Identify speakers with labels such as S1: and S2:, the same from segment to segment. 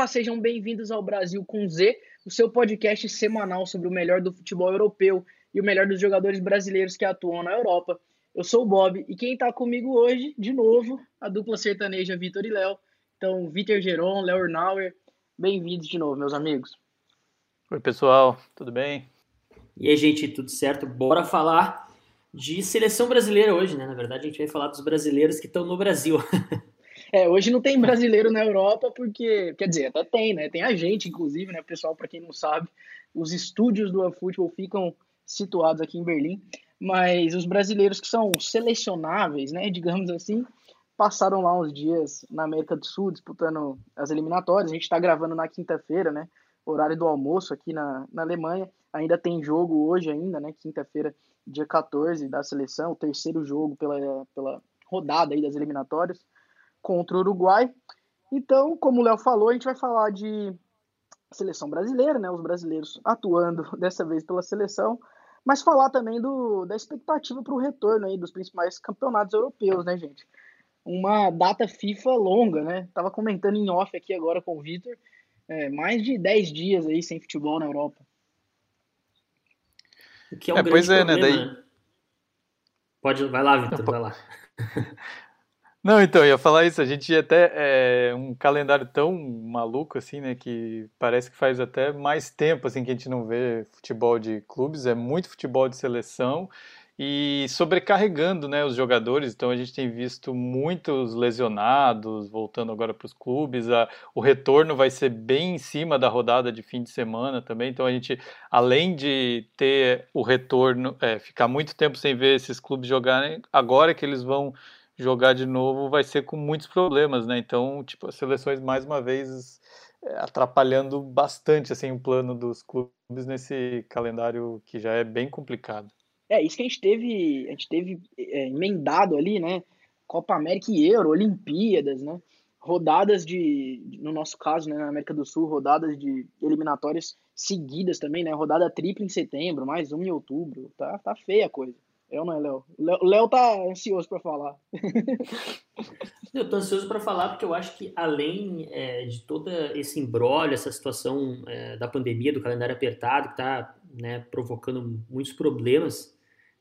S1: Olá, sejam bem-vindos ao Brasil com Z, o seu podcast semanal sobre o melhor do futebol europeu e o melhor dos jogadores brasileiros que atuam na Europa. Eu sou o Bob e quem está comigo hoje, de novo, a dupla sertaneja Vitor e Léo. Então, Vitor Geron, Léo Urnauer, bem-vindos de novo, meus amigos.
S2: Oi, pessoal, tudo bem?
S3: E aí, gente, tudo certo? Bora falar de seleção brasileira hoje, né? Na verdade, a gente vai falar dos brasileiros que estão no Brasil.
S1: É, hoje não tem brasileiro na Europa porque, quer dizer, até tem, né? Tem a gente, inclusive, né? Pessoal, para quem não sabe, os estúdios do futebol ficam situados aqui em Berlim, mas os brasileiros que são selecionáveis, né? Digamos assim, passaram lá uns dias na América do Sul disputando as eliminatórias. A gente está gravando na quinta-feira, né? Horário do almoço aqui na, na Alemanha. Ainda tem jogo hoje ainda, né? Quinta-feira, dia 14 da seleção, o terceiro jogo pela, pela rodada aí das eliminatórias contra o Uruguai. Então, como o Léo falou, a gente vai falar de seleção brasileira, né? Os brasileiros atuando dessa vez pela seleção, mas falar também do, da expectativa para o retorno aí dos principais campeonatos europeus, né, gente? Uma data FIFA longa, né? Tava comentando em off aqui agora com o Vitor, é, mais de 10 dias aí sem futebol na Europa.
S3: O que é um é, grande pois é, problema. né? Daí... Pode, vai lá, Vitor, vai lá.
S2: Não, então, ia falar isso, a gente até é um calendário tão maluco assim, né, que parece que faz até mais tempo assim que a gente não vê futebol de clubes, é muito futebol de seleção e sobrecarregando, né, os jogadores. Então a gente tem visto muitos lesionados voltando agora para os clubes. A, o retorno vai ser bem em cima da rodada de fim de semana também. Então a gente, além de ter o retorno, é, ficar muito tempo sem ver esses clubes jogarem, agora que eles vão jogar de novo vai ser com muitos problemas, né? Então, tipo, as seleções mais uma vez é, atrapalhando bastante assim o plano dos clubes nesse calendário que já é bem complicado.
S1: É, isso que a gente teve, a gente teve é, emendado ali, né? Copa América e Euro, Olimpíadas, né? Rodadas de, no nosso caso, né, na América do Sul, rodadas de eliminatórias seguidas também, né? Rodada tripla em setembro, mais uma em outubro. Tá, tá feia a coisa. Eu não é, Léo. O Léo tá ansioso para falar.
S3: Eu tô ansioso para falar porque eu acho que além é, de todo esse embrólio, essa situação é, da pandemia, do calendário apertado, que está né, provocando muitos problemas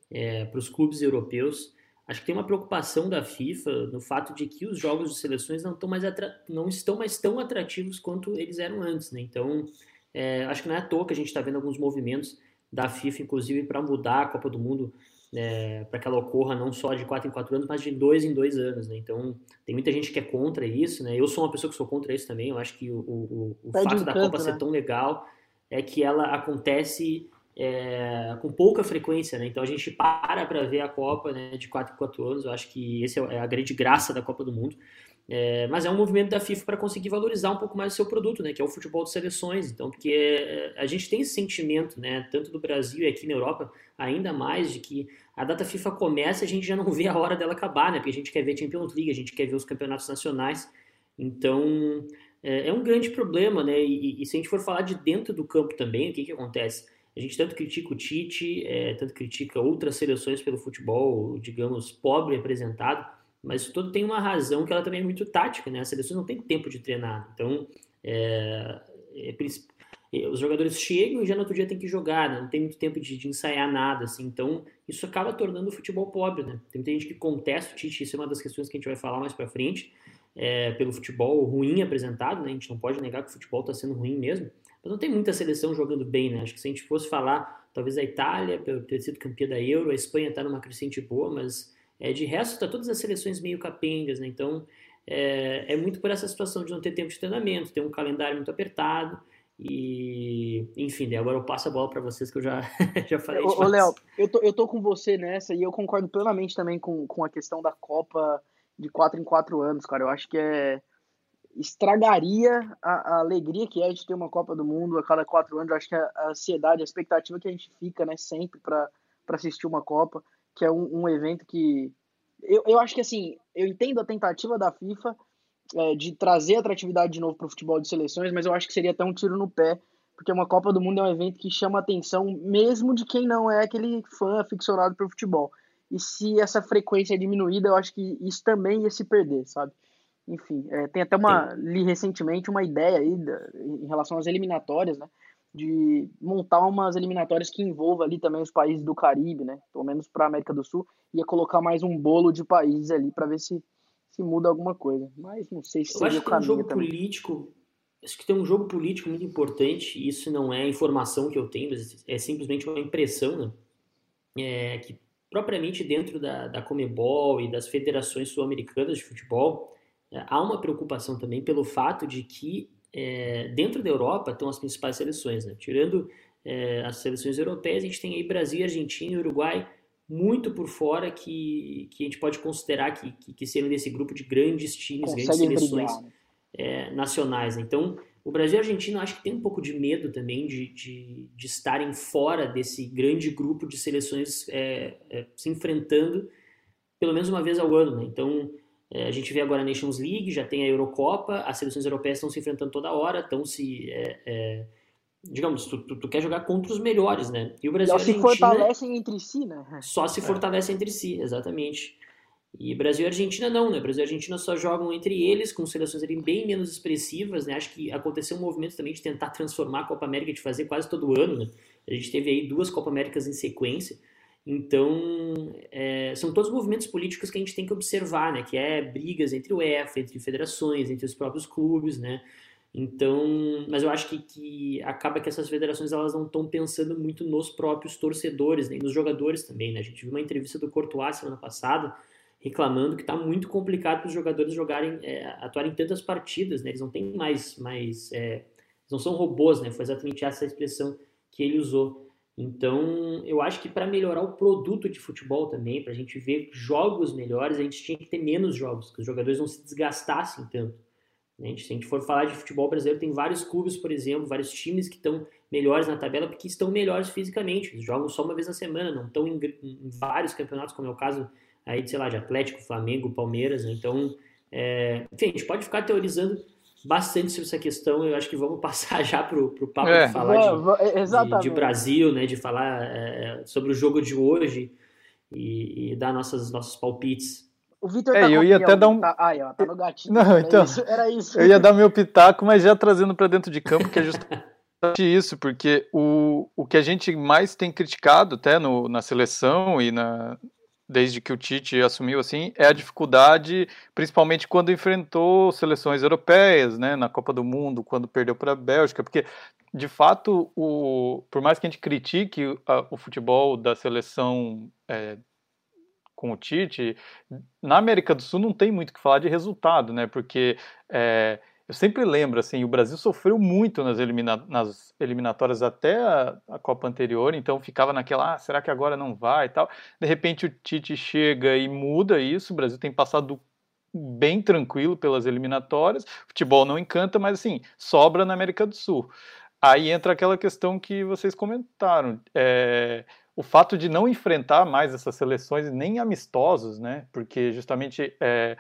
S3: é, para os clubes europeus, acho que tem uma preocupação da FIFA no fato de que os jogos de seleções não, mais não estão mais tão atrativos quanto eles eram antes. Né? Então, é, acho que não é à toa que a gente está vendo alguns movimentos da FIFA, inclusive, para mudar a Copa do Mundo é, para que ela ocorra não só de 4 em 4 anos, mas de 2 em 2 anos, né? Então, tem muita gente que é contra isso, né? Eu sou uma pessoa que sou contra isso também, eu acho que o, o, o fato da Copa né? ser tão legal é que ela acontece é, com pouca frequência, né? Então, a gente para para ver a Copa né, de 4 em 4 anos, eu acho que esse é a grande graça da Copa do Mundo. É, mas é um movimento da FIFA para conseguir valorizar um pouco mais o seu produto, né, que é o futebol de seleções. Então, porque é, a gente tem esse sentimento, né, tanto do Brasil e aqui na Europa, ainda mais de que a data FIFA começa e a gente já não vê a hora dela acabar, né, porque a gente quer ver Champions League, a gente quer ver os campeonatos nacionais. Então, é, é um grande problema, né, e, e, se a gente for falar de dentro do campo também, o que, que acontece? A gente tanto critica o Tite, é, tanto critica outras seleções pelo futebol, digamos, pobre apresentado, mas tudo tem uma razão que ela também é muito tática, né? A seleção não tem tempo de treinar. Então, é, é, é, os jogadores chegam e já no outro dia tem que jogar, né? Não tem muito tempo de, de, ensaiar nada, assim. Então, isso acaba tornando o futebol pobre, né? Tem muita gente que contesta o Tite, isso é uma das questões que a gente vai falar mais para frente, é, pelo futebol ruim apresentado, né? A gente não pode negar que o futebol está sendo ruim mesmo, mas não tem muita seleção jogando bem, né? Acho que se a gente fosse falar, talvez a Itália, pelo ter sido campeã da Euro, a Espanha está numa crescente boa, mas é, de resto, tá todas as seleções meio capengas, né? Então, é, é, muito por essa situação de não ter tempo de treinamento, ter um calendário muito apertado. E, enfim, agora eu passo a bola para vocês que eu já, já falei.
S1: Ô, Léo, eu tô, eu tô com você nessa e eu concordo plenamente também com, com a questão da Copa de 4 em 4 anos, cara. Eu acho que é estragaria a, a, alegria que é de ter uma Copa do Mundo a cada quatro anos. Eu acho que a, a ansiedade, a expectativa que a gente fica, né, sempre para assistir uma Copa que é um, um evento que. Eu, eu acho que assim, eu entendo a tentativa da FIFA é, de trazer atratividade de novo para o futebol de seleções, mas eu acho que seria até um tiro no pé, porque uma Copa do Mundo é um evento que chama atenção mesmo de quem não é aquele fã aficionado por futebol. E se essa frequência é diminuída, eu acho que isso também ia se perder, sabe? enfim, é, tem até uma, li recentemente uma ideia aí da, em relação às eliminatórias, né? De montar umas eliminatórias que envolvam ali também os países do Caribe, né? Pelo menos para a América do Sul, ia colocar mais um bolo de países ali para ver se, se muda alguma coisa. Mas não sei se
S3: Eu acho que tem um jogo também. político, acho que tem um jogo político muito importante, isso não é informação que eu tenho, é simplesmente uma impressão, né? É, que propriamente dentro da, da Comebol e das federações sul-americanas de futebol, é, há uma preocupação também pelo fato de que é, dentro da Europa estão as principais seleções, né? tirando é, as seleções europeias, a gente tem aí Brasil, Argentina e Uruguai muito por fora que, que a gente pode considerar que, que, que seriam desse grupo de grandes times, Consegue grandes seleções brigar, né? é, nacionais. Né? Então, o Brasil e a Argentina acho que tem um pouco de medo também de, de, de estarem fora desse grande grupo de seleções é, é, se enfrentando pelo menos uma vez ao ano. Né? Então, é, a gente vê agora a Nations League, já tem a Eurocopa, as seleções europeias estão se enfrentando toda hora, estão se. É, é, digamos, tu, tu, tu, quer jogar contra os melhores, né?
S1: E o Brasil e se fortalecem entre si, né?
S3: Só se fortalecem entre si, exatamente. E Brasil e Argentina não, né? Brasil e Argentina só jogam entre eles, com seleções ali bem menos expressivas, né? Acho que aconteceu um movimento também de tentar transformar a Copa América, de fazer quase todo ano, né? A gente teve aí duas Copa Américas em sequência. Então, é, são todos movimentos políticos que a gente tem que observar, né? Que é brigas entre o EFA, entre federações, entre os próprios clubes, né? Então, mas eu acho que, que acaba que essas federações elas não estão pensando muito nos próprios torcedores, nem né? nos jogadores também, né? A gente viu uma entrevista do Courtois semana passada, reclamando que está muito complicado para os jogadores jogarem, é, atuarem tantas partidas, né? Eles não têm mais, mais é, não são robôs, né? Foi exatamente essa expressão que ele usou. Então, eu acho que para melhorar o produto de futebol também, para a gente ver jogos melhores, a gente tinha que ter menos jogos, que os jogadores não se desgastassem tanto. Né? Se a gente for falar de futebol brasileiro, tem vários clubes, por exemplo, vários times que estão melhores na tabela porque estão melhores fisicamente. Eles jogam só uma vez na semana, não estão em, em vários campeonatos, como é o caso aí, sei lá, de Atlético, Flamengo, Palmeiras, né? Então, é, enfim, a gente pode ficar teorizando bastante sobre essa questão. Eu acho que vamos passar já para o papo é. de falar de, de, de, Brasil, né? De falar é, sobre o jogo de hoje e, e, dar nossas, nossos palpites.
S1: O Vitor é, tá eu ia até dar um. Tá, ai, ó, tá no gatinho. Não,
S2: era então. Isso, era isso. Eu ia dar meu pitaco, mas já trazendo para dentro de campo, que é justamente isso, porque o, o que a gente mais tem criticado até no, na seleção e na, desde que o Tite assumiu assim, é a dificuldade, principalmente quando enfrentou seleções europeias, né, na Copa do Mundo, quando perdeu para a Bélgica, porque de fato, o, por mais que a gente critique a, o futebol da seleção é, com o Tite, na América do Sul não tem muito o que falar de resultado, né, porque é, eu sempre lembro, assim, o Brasil sofreu muito nas, elimina nas eliminatórias até a, a, Copa anterior, então ficava naquela, ah, será que agora não vai e tal. De repente o Tite chega e muda isso, o Brasil tem passado bem tranquilo pelas eliminatórias, futebol não encanta, mas assim, sobra na América do Sul. Aí entra aquela questão que vocês comentaram, é, o fato de não enfrentar mais essas seleções nem amistosos, né? Porque justamente é,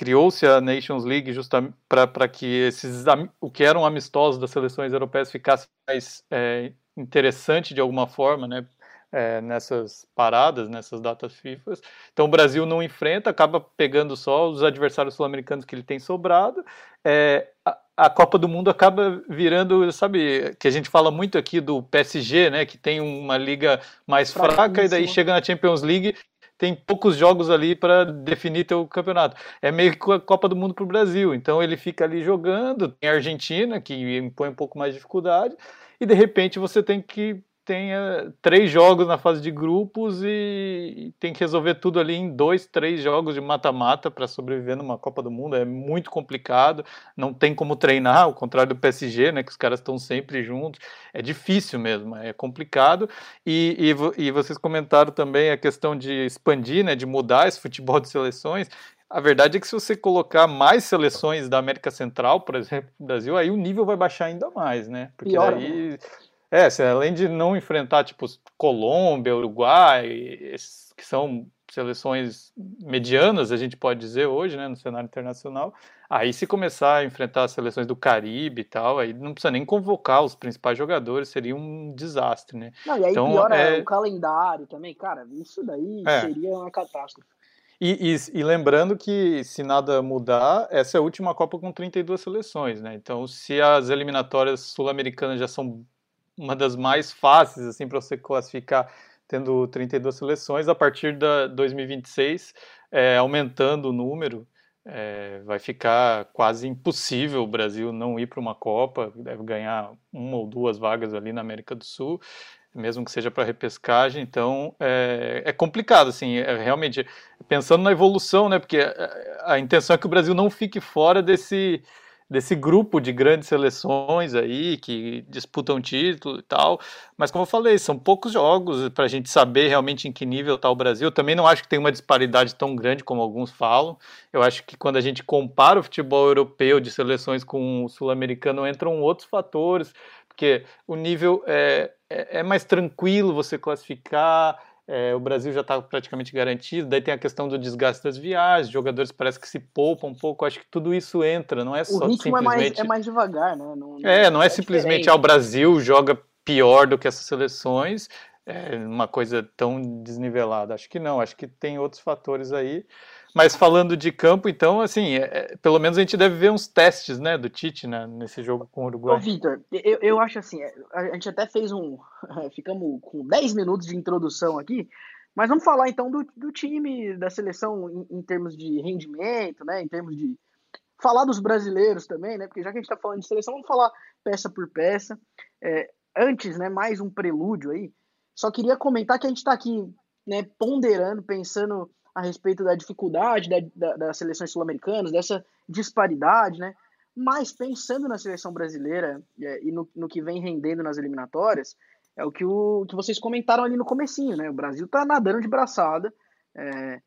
S2: criou-se a Nations League justamente para que esses o que eram amistosos das seleções europeias ficasse mais é, interessante de alguma forma, né? É, nessas paradas, nessas datas FIFA. Então o Brasil não enfrenta, acaba pegando só os adversários sul-americanos que ele tem sobrado. É, a, a, Copa do Mundo acaba virando, sabe, que a gente fala muito aqui do PSG, né, que tem uma liga mais fraca e daí chega na Champions League tem poucos jogos ali para definir teu campeonato. É meio que a Copa do Mundo para o Brasil. Então ele fica ali jogando, tem a Argentina, que impõe um pouco mais de dificuldade, e de repente você tem que tenha três jogos na fase de grupos e tem que resolver tudo ali em dois, três jogos de mata-mata para sobreviver numa Copa do Mundo. É muito complicado, não tem como treinar, ao contrário do PSG, né, que os caras estão sempre juntos. É difícil mesmo, é complicado. E, e, e vocês comentaram também a questão de expandir, né, de mudar esse futebol de seleções. A verdade é que se você colocar mais seleções da América Central, por exemplo, no Brasil, aí o nível vai baixar ainda mais, né? Porque Pior, aí né? É, assim, além de não enfrentar, tipo, Colômbia, Uruguai, esses, que são seleções medianas, a gente pode dizer hoje, né, no cenário internacional, aí se começar a enfrentar as seleções do Caribe e tal, aí não precisa nem convocar os principais jogadores, seria um desastre, né?
S1: Não, e aí então, piora é... o calendário também, cara, isso daí é. seria uma catástrofe.
S2: E, e, e, lembrando que, se nada mudar, essa é a última Copa com 32 seleções, né? Então, se as eliminatórias sul-americanas já são uma das mais fáceis, assim, para você classificar, tendo 32 seleções, a partir da 2026, é, aumentando o número, é, vai ficar quase impossível o Brasil não ir para uma Copa, deve ganhar uma ou duas vagas ali na América do Sul, mesmo que seja para repescagem, então é, é, complicado, assim, é realmente, pensando na evolução, né, porque a, a intenção é que o Brasil não fique fora desse, desse grupo de grandes seleções aí que disputam título e tal. Mas como eu falei, são poucos jogos para a gente saber realmente em que nível está o Brasil. Também não acho que tem uma disparidade tão grande como alguns falam. Eu acho que quando a gente compara o futebol europeu de seleções com o sul-americano, entram outros fatores, porque o nível é, é, é mais tranquilo você classificar é, o Brasil já está praticamente garantido. Daí tem a questão do desgaste das viagens, jogadores parece que se poupam um pouco. Acho que tudo isso entra, não é só
S1: o ritmo
S2: simplesmente.
S1: É mais, é mais devagar, né?
S2: Não, é, não é, é simplesmente ah, o Brasil joga pior do que essas seleções, é uma coisa tão desnivelada. Acho que não, acho que tem outros fatores aí. Mas falando de campo, então, assim, é, é, pelo menos a gente deve ver uns testes, né, do Tite, né, nesse jogo com o Uruguai.
S1: Ô, Vitor, eu, eu acho assim, é, a gente até fez um. Ficamos com 10 minutos de introdução aqui, mas vamos falar então do, do time, da seleção em, em, termos de rendimento, né, em termos de. Falar dos brasileiros também, né, porque já que a gente está falando de seleção, vamos falar peça por peça. É, antes, né, mais um prelúdio aí, só queria comentar que a gente está aqui, né, ponderando, pensando a respeito da dificuldade da, da, das seleções sul-americanas, dessa disparidade, né? Mas pensando na seleção brasileira é, e no, no, que vem rendendo nas eliminatórias, é o que, o que vocês comentaram ali no comecinho, né? O Brasil tá nadando de braçada, é,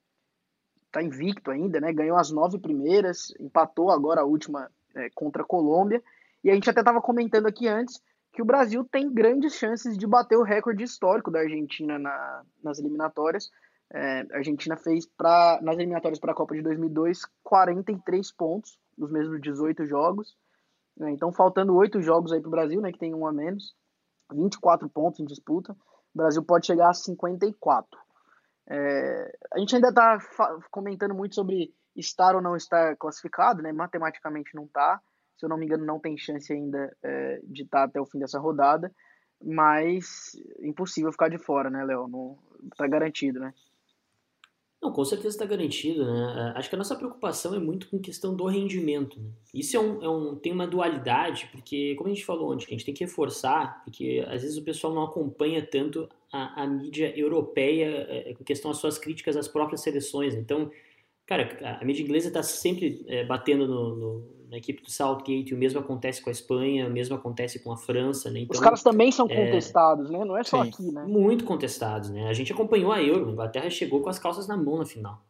S1: tá invicto ainda, né? Ganhou as nove primeiras, empatou agora a última é, contra a Colômbia, e a gente até estava comentando aqui antes que o Brasil tem grandes chances de bater o recorde histórico da Argentina na, nas eliminatórias, é, a Argentina fez pra, nas eliminatórias para a Copa de 2002 43 pontos nos mesmos 18 jogos. Né? Então, faltando oito jogos aí para o Brasil, né, que tem um a menos, 24 pontos em disputa, o Brasil pode chegar a 54. É, a gente ainda está comentando muito sobre estar ou não estar classificado, né? matematicamente não está. Se eu não me engano, não tem chance ainda é, de estar tá até o fim dessa rodada, mas impossível ficar de fora, né, Léo? Não, tá garantido, né?
S3: Não, com certeza está garantido, né? É, acho que a nossa preocupação é muito com questão do rendimento. Né? Isso é um, é um, tem uma dualidade, porque, como a gente falou ontem, a gente tem que reforçar, porque às vezes o pessoal não acompanha tanto a, a mídia europeia é, com questão às suas críticas às próprias seleções. Então, cara, a mídia inglesa está sempre é, batendo no, no na equipe do Southgate, o mesmo acontece com a Espanha, o mesmo acontece com a França, né?
S1: Então, Os caras também são é, contestados, né? Não é só sim, aqui, né?
S3: Muito contestados, né? A gente acompanhou a Euro, a Inglaterra chegou com as calças na mão na final.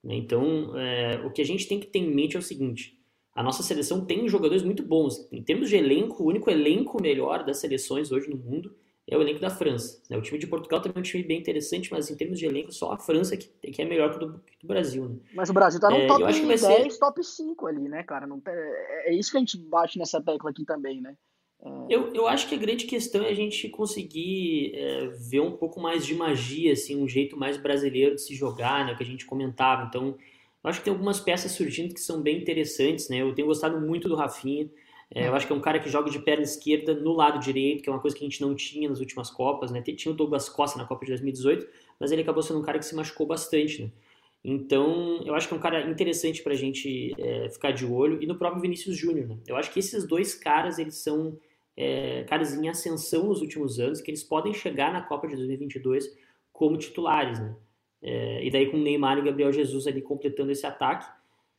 S3: Né? Então, é, o que a gente tem que ter em mente é o seguinte, a nossa seleção tem jogadores muito bons. Em termos de elenco, o único elenco melhor das seleções hoje no mundo é o elenco da França. Né? O time de Portugal também é um time bem interessante, mas em termos de elenco, só a França que, que é melhor que o do, que Brasil. Né?
S1: Mas o Brasil tá no é, top 10, ser... top 5 ali, né, cara? Não, é, é isso que a gente bate nessa tecla aqui também, né?
S3: É... Eu, eu acho que a grande questão é a gente conseguir é, ver um pouco mais de magia, assim, um jeito mais brasileiro de se jogar, né, que a gente comentava. Então, eu acho que tem algumas peças surgindo que são bem interessantes, né? Eu tenho gostado muito do Rafinha. É, eu acho que é um cara que joga de perna esquerda no lado direito, que é uma coisa que a gente não tinha nas últimas Copas, né? Tinha o Douglas Costa na Copa de 2018, mas ele acabou sendo um cara que se machucou bastante, né? Então, eu acho que é um cara interessante para a gente é, ficar de olho. E no próprio Vinícius Júnior, né? Eu acho que esses dois caras, eles são é, caras em ascensão nos últimos anos, que eles podem chegar na Copa de 2022 como titulares, né? É, e daí com o Neymar e Gabriel Jesus ali completando esse ataque.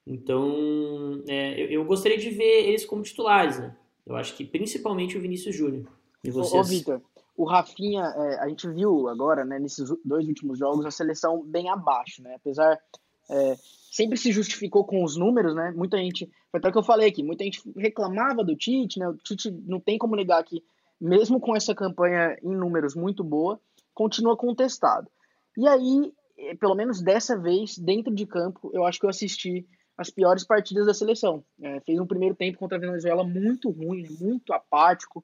S3: Então, é, eu, eu, gostaria de ver eles como titulares, né? Eu acho que principalmente o Vinícius Júnior. E vocês? Ô,
S1: ô Vitor, o Rafinha, é, a gente viu agora, né, nesses dois últimos jogos, a seleção bem abaixo, né? Apesar, é, sempre se justificou com os números, né? Muita gente, foi até o que eu falei aqui, muita gente reclamava do Tite, né? O Tite não tem como negar que, mesmo com essa campanha em números muito boa, continua contestado. E aí, é, pelo menos dessa vez, dentro de campo, eu acho que eu assisti as piores partidas da seleção. É, fez um primeiro tempo contra a Venezuela muito ruim, muito apático.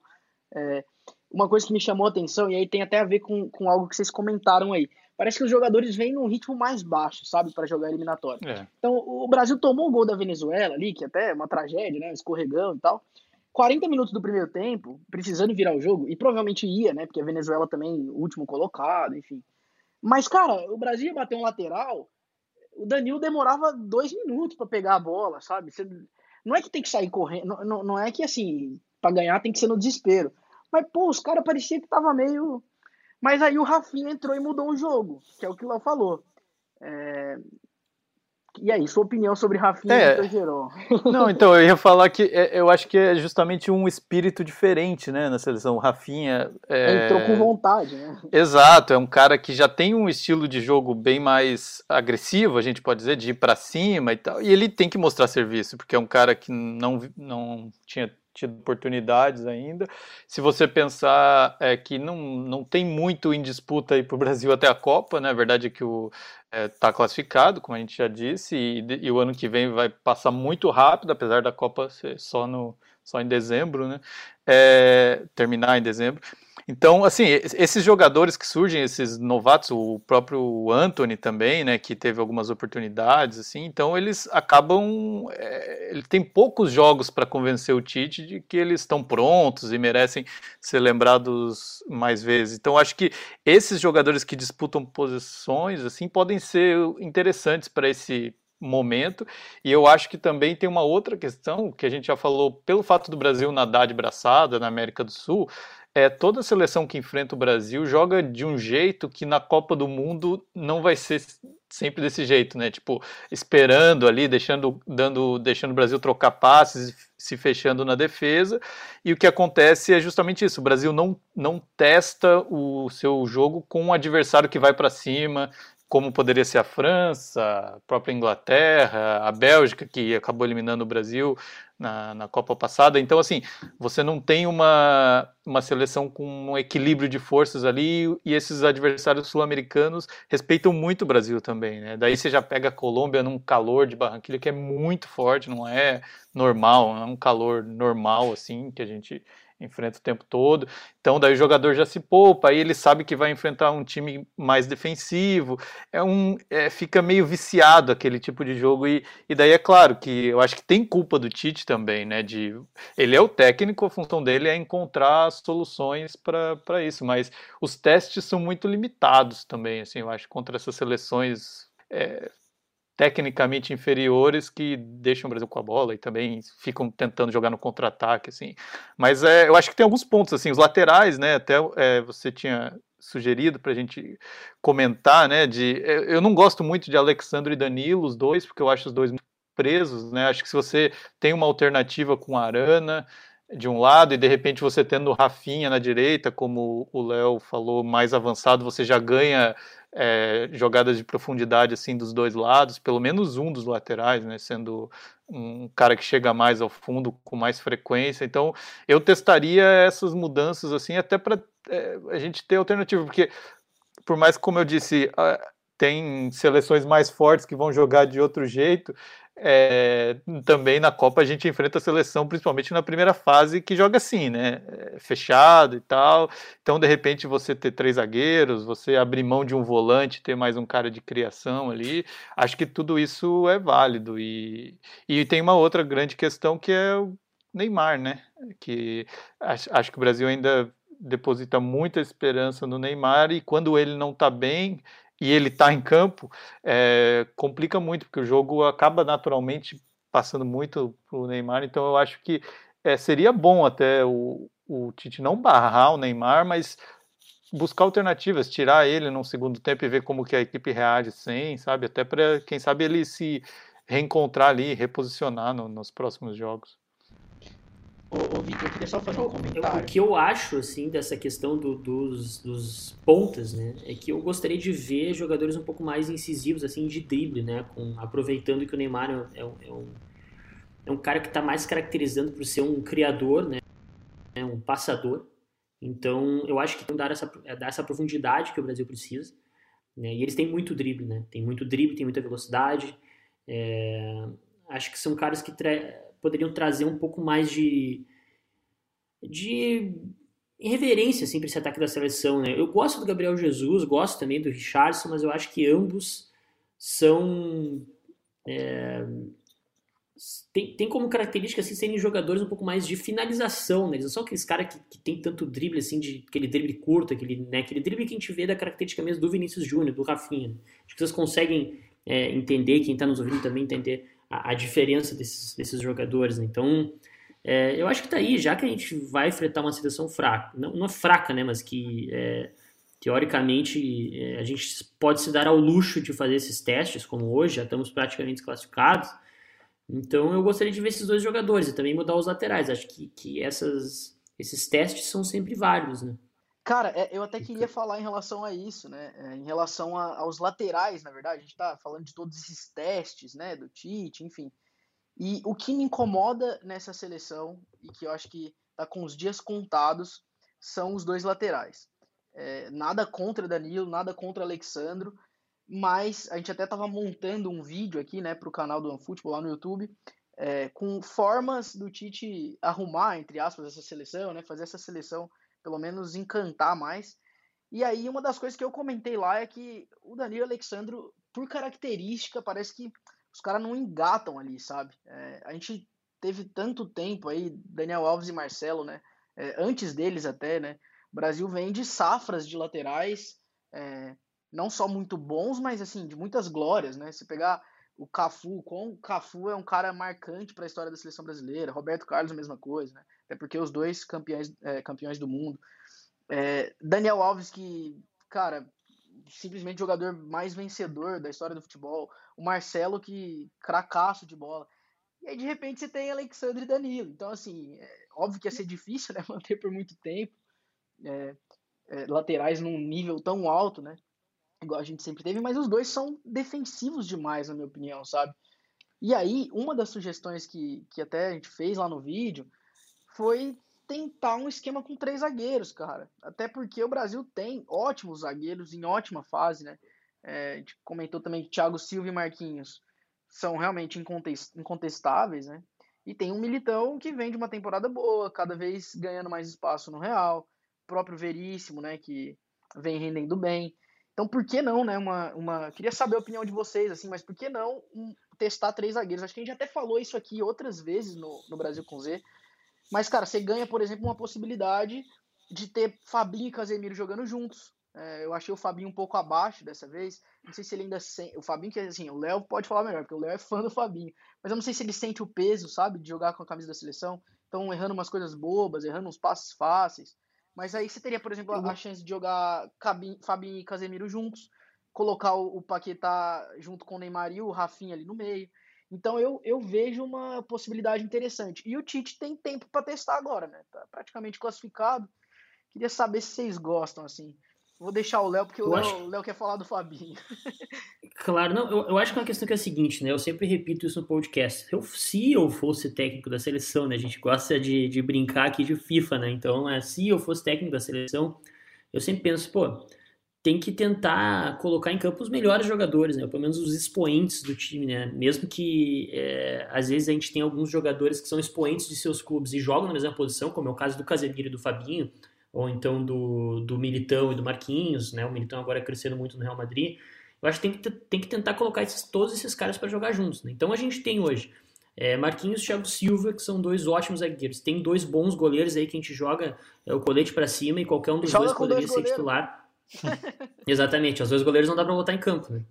S1: É, uma coisa que me chamou a atenção, e aí tem até a ver com, com algo que vocês comentaram aí. Parece que os jogadores vêm num ritmo mais baixo, sabe, para jogar eliminatório. É. Então, o Brasil tomou o gol da Venezuela ali, que até é uma tragédia, né? Escorregão e tal. 40 minutos do primeiro tempo, precisando virar o jogo, e provavelmente ia, né? Porque a Venezuela também, último colocado, enfim. Mas, cara, o Brasil ia bater um lateral, o Danilo demorava dois minutos para pegar a bola, sabe? Você, não é que tem que sair correndo, não, não, é que assim, para ganhar tem que ser no desespero. Mas, pô, os caras parecia que tava meio. Mas aí o Rafinha entrou e mudou o jogo, que é o que o Léo falou. É... E aí, sua opinião sobre Rafinha é, e Gerão?
S2: Não, então, eu ia falar que é, eu acho que é justamente um espírito diferente, né, na seleção. O Rafinha... É...
S1: Entrou com vontade, né?
S2: Exato, é um cara que já tem um estilo de jogo bem mais agressivo, a gente pode dizer, de ir para cima e tal. E ele tem que mostrar serviço, porque é um cara que não, não tinha tido oportunidades ainda. Se você pensar é, que não, não tem muito em disputa aí para o Brasil até a Copa, né? A verdade é que o está é, tá classificado, como a gente já disse, e, e, o ano que vem vai passar muito rápido, apesar da Copa ser só, no, só em dezembro, né? É, terminar em dezembro. Então, assim, esses jogadores que surgem, esses novatos, o próprio Anthony também, né, que teve algumas oportunidades, assim, então eles acabam, é, ele tem poucos jogos para convencer o Tite de que eles estão prontos e merecem ser lembrados mais vezes. Então, acho que esses jogadores que disputam posições, assim, podem ser interessantes para esse momento. E eu acho que também tem uma outra questão que a gente já falou, pelo fato do Brasil nadar de braçada na América do Sul, é, toda seleção que enfrenta o Brasil joga de um jeito que na Copa do Mundo não vai ser sempre desse jeito, né? Tipo, esperando ali, deixando, dando, deixando o Brasil trocar passes, se fechando na defesa. E o que acontece é justamente isso: o Brasil não, não testa o seu jogo com um adversário que vai para cima, como poderia ser a França, a própria Inglaterra, a Bélgica, que acabou eliminando o Brasil na, na Copa passada. Então, assim, você não tem uma, uma seleção com um equilíbrio de forças ali e esses adversários sul-americanos respeitam muito o Brasil também, né? Daí você já pega a Colômbia num calor de Barranquilha que é muito forte, não é normal, não é um calor normal, assim, que a gente enfrenta o tempo todo. Então, daí o jogador já se poupa, aí ele sabe que vai enfrentar um time mais defensivo. É um, é, fica meio viciado aquele tipo de jogo e, e daí é claro que eu acho que tem culpa do Tite também, né? De ele é o técnico, a função dele é encontrar soluções para isso, mas os testes são muito limitados também, assim, eu acho contra essas seleções é, tecnicamente inferiores que deixam o Brasil com a bola e também ficam tentando jogar no contra-ataque, assim. Mas é, eu acho que tem alguns pontos, assim, os laterais, né, até é, você tinha sugerido para a gente comentar, né, de, é, eu não gosto muito de Alexandre e Danilo, os dois, porque eu acho os dois presos, né, acho que se você tem uma alternativa com Arana, de um lado e de repente você tendo o Rafinha na direita, como o Léo falou, mais avançado, você já ganha é, jogadas de profundidade assim dos dois lados, pelo menos um dos laterais, né, sendo um cara que chega mais ao fundo com mais frequência. Então, eu testaria essas mudanças assim até para é, a gente ter alternativa, porque por mais como eu disse, tem seleções mais fortes que vão jogar de outro jeito, é, também na Copa a gente enfrenta a seleção, principalmente na primeira fase, que joga assim, né? É, fechado e tal. Então, de repente, você ter três zagueiros, você abrir mão de um volante, ter mais um cara de criação ali, acho que tudo isso é válido. E, e tem uma outra grande questão que é o Neymar, né? Que acho, acho que o Brasil ainda deposita muita esperança no Neymar e quando ele não está bem, e ele está em campo, é, complica muito, porque o jogo acaba naturalmente passando muito para o Neymar. Então eu acho que é, seria bom até o, o Tite não barrar o Neymar, mas buscar alternativas, tirar ele no segundo tempo e ver como que a equipe reage sem, sabe? Até para, quem sabe, ele se reencontrar ali, reposicionar no, nos próximos jogos.
S1: Ô, ô Vitor, eu queria só fazer um comentário.
S3: O que eu acho, assim, dessa questão do, dos, dos pontas, né, é que eu gostaria de ver jogadores um pouco mais incisivos, assim, de drible, né, com, aproveitando que o Neymar é, é, é um, é um cara que está mais caracterizando por ser um criador, né, é um passador. Então, eu acho que tem que dar essa, é, dar essa profundidade que o Brasil precisa. Né, e eles têm muito drible, né, tem muito drible, tem muita velocidade. É, acho que são caras que tra poderiam trazer um pouco mais de, de reverência assim, para esse ataque da seleção. Né? Eu gosto do Gabriel Jesus, gosto também do Richardson, mas eu acho que ambos são. É, tem, tem como característica assim, serem jogadores um pouco mais de finalização, né? Eles não são aqueles caras que, que tem tanto drible, assim, de aquele drible curto, aquele, né, aquele drible que a gente vê da característica mesmo do Vinícius Júnior, do Rafinha. Acho que vocês conseguem é, entender, quem está nos ouvindo também entender a, a diferença desses, desses jogadores. Né? Então, é, eu acho que está aí, já que a gente vai enfrentar uma seleção fraca, não, não fraca, né, mas que é, teoricamente é, a gente pode se dar ao luxo de fazer esses testes, como hoje, já estamos praticamente classificados. Então eu gostaria de ver esses dois jogadores e também mudar os laterais. Acho que, que essas, esses testes são sempre válidos, né?
S1: Cara, é, eu até queria falar em relação a isso, né? É, em relação a, aos laterais, na verdade, a gente tá falando de todos esses testes, né? Do Tite, enfim. E o que me incomoda nessa seleção, e que eu acho que tá com os dias contados, são os dois laterais. É, nada contra Danilo, nada contra Alexandro, mas a gente até estava montando um vídeo aqui, né, para o canal do OneFootball lá no YouTube, é, com formas do Tite arrumar, entre aspas, essa seleção, né, fazer essa seleção pelo menos encantar mais. E aí uma das coisas que eu comentei lá é que o Danilo Alexandro, por característica, parece que os caras não engatam ali, sabe? É, a gente teve tanto tempo aí, Daniel Alves e Marcelo, né? É, antes deles até, né? O Brasil vem de safras de laterais, é, não só muito bons, mas assim, de muitas glórias, né? Se pegar o Cafu, com o Cafu é um cara marcante para a história da seleção brasileira, Roberto Carlos a mesma coisa, né? Até porque os dois campeões, é, campeões do mundo. É, Daniel Alves que, cara, simplesmente jogador mais vencedor da história do futebol. O Marcelo que cracaço de bola. E aí de repente você tem Alexandre e Danilo. Então assim, é, óbvio que ia ser difícil, né, manter por muito tempo. É, é, laterais num nível tão alto, né? igual a gente sempre teve, mas os dois são defensivos demais, na minha opinião, sabe? E aí, uma das sugestões que, que até a gente fez lá no vídeo foi tentar um esquema com três zagueiros, cara. Até porque o Brasil tem ótimos zagueiros em ótima fase, né? É, a gente comentou também que Thiago Silva e Marquinhos são realmente incontestáveis, né? E tem um Militão que vem de uma temporada boa, cada vez ganhando mais espaço no Real. O próprio Veríssimo, né? Que vem rendendo bem. Então, por que não, né? Uma, uma... Queria saber a opinião de vocês, assim, mas por que não um, testar três zagueiros? Acho que a gente até falou isso aqui outras vezes no, no Brasil com Z. Mas, cara, você ganha, por exemplo, uma possibilidade de ter Fabinho e Casemiro jogando juntos. É, eu achei o Fabinho um pouco abaixo dessa vez. Não sei se ele ainda sente. O Fabinho, que assim, o Léo pode falar melhor, porque o Léo é fã do Fabinho. Mas eu não sei se ele sente o peso, sabe, de jogar com a camisa da seleção. Então, errando umas coisas bobas, errando uns passes fáceis. Mas aí você teria, por exemplo, a, chance de jogar Fabinho e Casemiro juntos, colocar o, o Paquetá junto com o Neymar e o Rafinha ali no meio. Então eu, eu vejo uma possibilidade interessante. E o Tite tem tempo para testar agora, né? Tá praticamente classificado. Queria saber se vocês gostam, assim. Vou deixar o Léo, porque o Léo, acho... quer falar do Fabinho.
S3: Claro, não, eu, eu acho que é uma questão que é a seguinte, né? Eu sempre repito isso no podcast. Eu, se eu fosse técnico da seleção, né? A gente gosta de, de brincar aqui de FIFA, né? Então, é, se eu fosse técnico da seleção, eu sempre penso, pô, tem que tentar colocar em campo os melhores jogadores, né? Pelo menos os expoentes do time, né? Mesmo que é, às vezes a gente tem alguns jogadores que são expoentes de seus clubes e jogam na mesma posição, como é o caso do Casemiro e do Fabinho, ou então do, do Militão e do Marquinhos, né? O Militão agora crescendo muito no Real Madrid. Eu acho que tem que, tem que tentar colocar esses, todos esses caras para jogar juntos. Né? Então a gente tem hoje é, Marquinhos e Thiago Silva, que são dois ótimos zagueiros. Tem dois bons goleiros aí que a gente joga é, o colete para cima e qualquer um dos joga dois poderia dois ser goleiros. titular. Exatamente, os dois goleiros não dá para botar em campo. Né?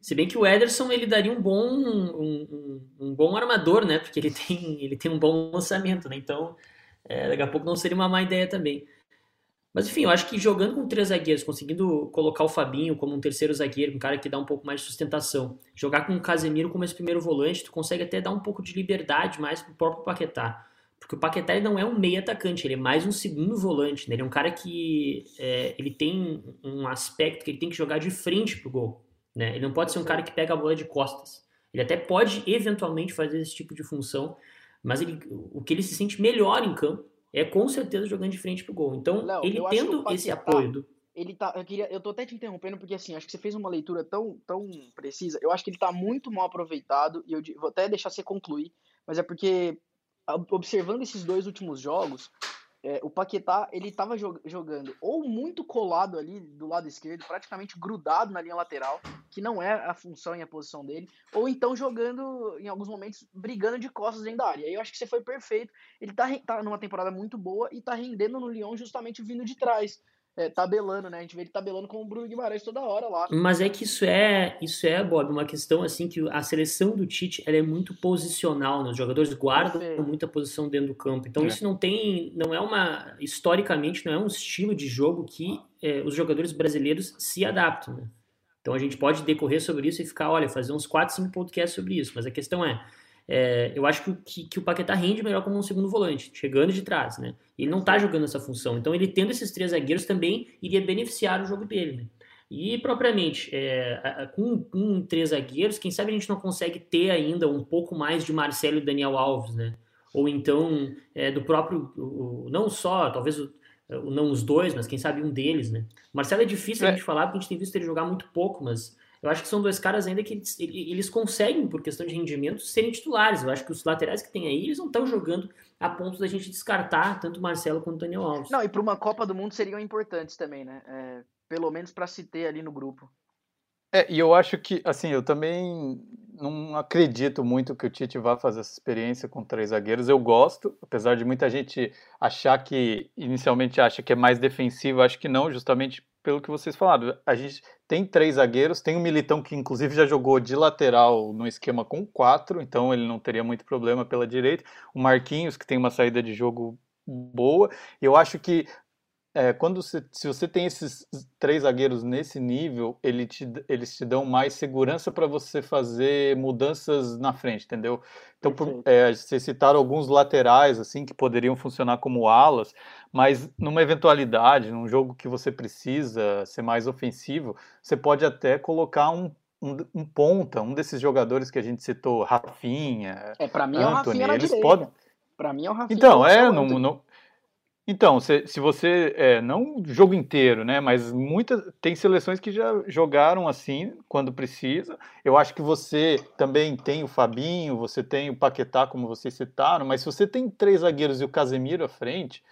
S3: Se bem que o Ederson ele daria um bom um, um, um, bom armador, né? Porque ele tem, ele tem um bom lançamento, né? Então é, daqui a pouco não seria uma má ideia também. Mas enfim, eu acho que jogando com três zagueiros, conseguindo colocar o Fabinho como um terceiro zagueiro, um cara que dá um pouco mais de sustentação, jogar com o Casemiro como esse primeiro volante, tu consegue até dar um pouco de liberdade mais pro próprio Paquetá. Porque o Paquetá ele não é um meio atacante, ele é mais um segundo volante, né? Ele é um cara que é, ele tem um aspecto que ele tem que jogar de frente pro gol, né? Ele não pode ser um cara que pega a bola de costas. Ele até pode eventualmente fazer esse tipo de função, mas ele, o que ele se sente melhor em campo é com certeza jogando de frente pro gol. Então, Léo, ele tendo esse apoio do...
S1: Ele tá, eu, queria, eu tô até te interrompendo porque assim, acho que você fez uma leitura tão, tão precisa. Eu acho que ele tá muito mal aproveitado e eu vou até deixar você concluir, mas é porque observando esses dois últimos jogos, é, o Paquetá ele estava jogando ou muito colado ali do lado esquerdo, praticamente grudado na linha lateral, que não é a função e a posição dele, ou então jogando em alguns momentos brigando de costas dentro da área. E eu acho que você foi perfeito. Ele tá, tá numa temporada muito boa e tá rendendo no Lyon justamente vindo de trás é, tabelando, né? A gente vê ele tabelando com o Bruno Guimarães toda hora lá.
S3: Mas é que isso é, isso é, Bob, uma questão assim que a seleção do Tite ela é muito posicional, né? Os jogadores guardam muita posição dentro do campo. Então é. isso não tem, não é uma, historicamente não é um estilo de jogo que é, os jogadores brasileiros se adaptam, né? Então a gente pode decorrer sobre isso e ficar, olha, fazer uns 4, 5 podcasts sobre isso. Mas a questão é, é, eu acho que, que, o Paquetá rende melhor como um segundo volante, chegando de trás, né? Ele não está jogando essa função. Então, ele tendo esses três zagueiros também iria beneficiar o jogo dele, né? E, propriamente, é, com, com três zagueiros, quem sabe a gente não consegue ter ainda um pouco mais de Marcelo e Daniel Alves, né? Ou então, é, do próprio, o, não só, talvez o, não os dois, mas quem sabe um deles, né? O Marcelo é difícil a é. gente falar, porque a gente tem visto ele jogar muito pouco, mas eu acho que são dois caras ainda que eles, eles conseguem, por questão de rendimento, serem titulares. Eu acho que os laterais que tem aí, eles não estão jogando a ponto da gente descartar tanto o Marcelo quanto o Daniel Alves.
S1: Não, e para uma Copa do Mundo seriam importantes também, né? É, pelo menos para se ter ali no grupo.
S2: É, e eu acho que, assim, eu também não acredito muito que o Tite vá fazer essa experiência com três zagueiros. Eu gosto, apesar de muita gente achar que, inicialmente acha que é mais defensivo, acho que não, justamente pelo que vocês falaram. A gente tem três zagueiros, tem o Militão que inclusive já jogou de lateral no esquema com quatro, então ele não teria muito problema pela direita. O Marquinhos, que tem uma saída de jogo boa. Eu acho que é, quando você, se você tem esses três zagueiros nesse nível, ele te, eles te dão mais segurança para você fazer mudanças na frente, entendeu? Então, por, é, vocês citaram alguns laterais assim que poderiam funcionar como alas, mas numa eventualidade, num jogo que você precisa ser mais ofensivo, você pode até colocar um um, um, ponta, um desses jogadores que a gente citou, Rafinha,
S1: é, para mim Anthony, é o Rafinha na eles podem. Para mim é o Rafinha.
S2: Então, é, não, não, então, se, se você. É, não o jogo inteiro, né? Mas muitas. Tem seleções que já jogaram assim quando precisa. Eu acho que você também tem o Fabinho, você tem o Paquetá, como vocês citaram, mas se você tem três zagueiros e o Casemiro à frente,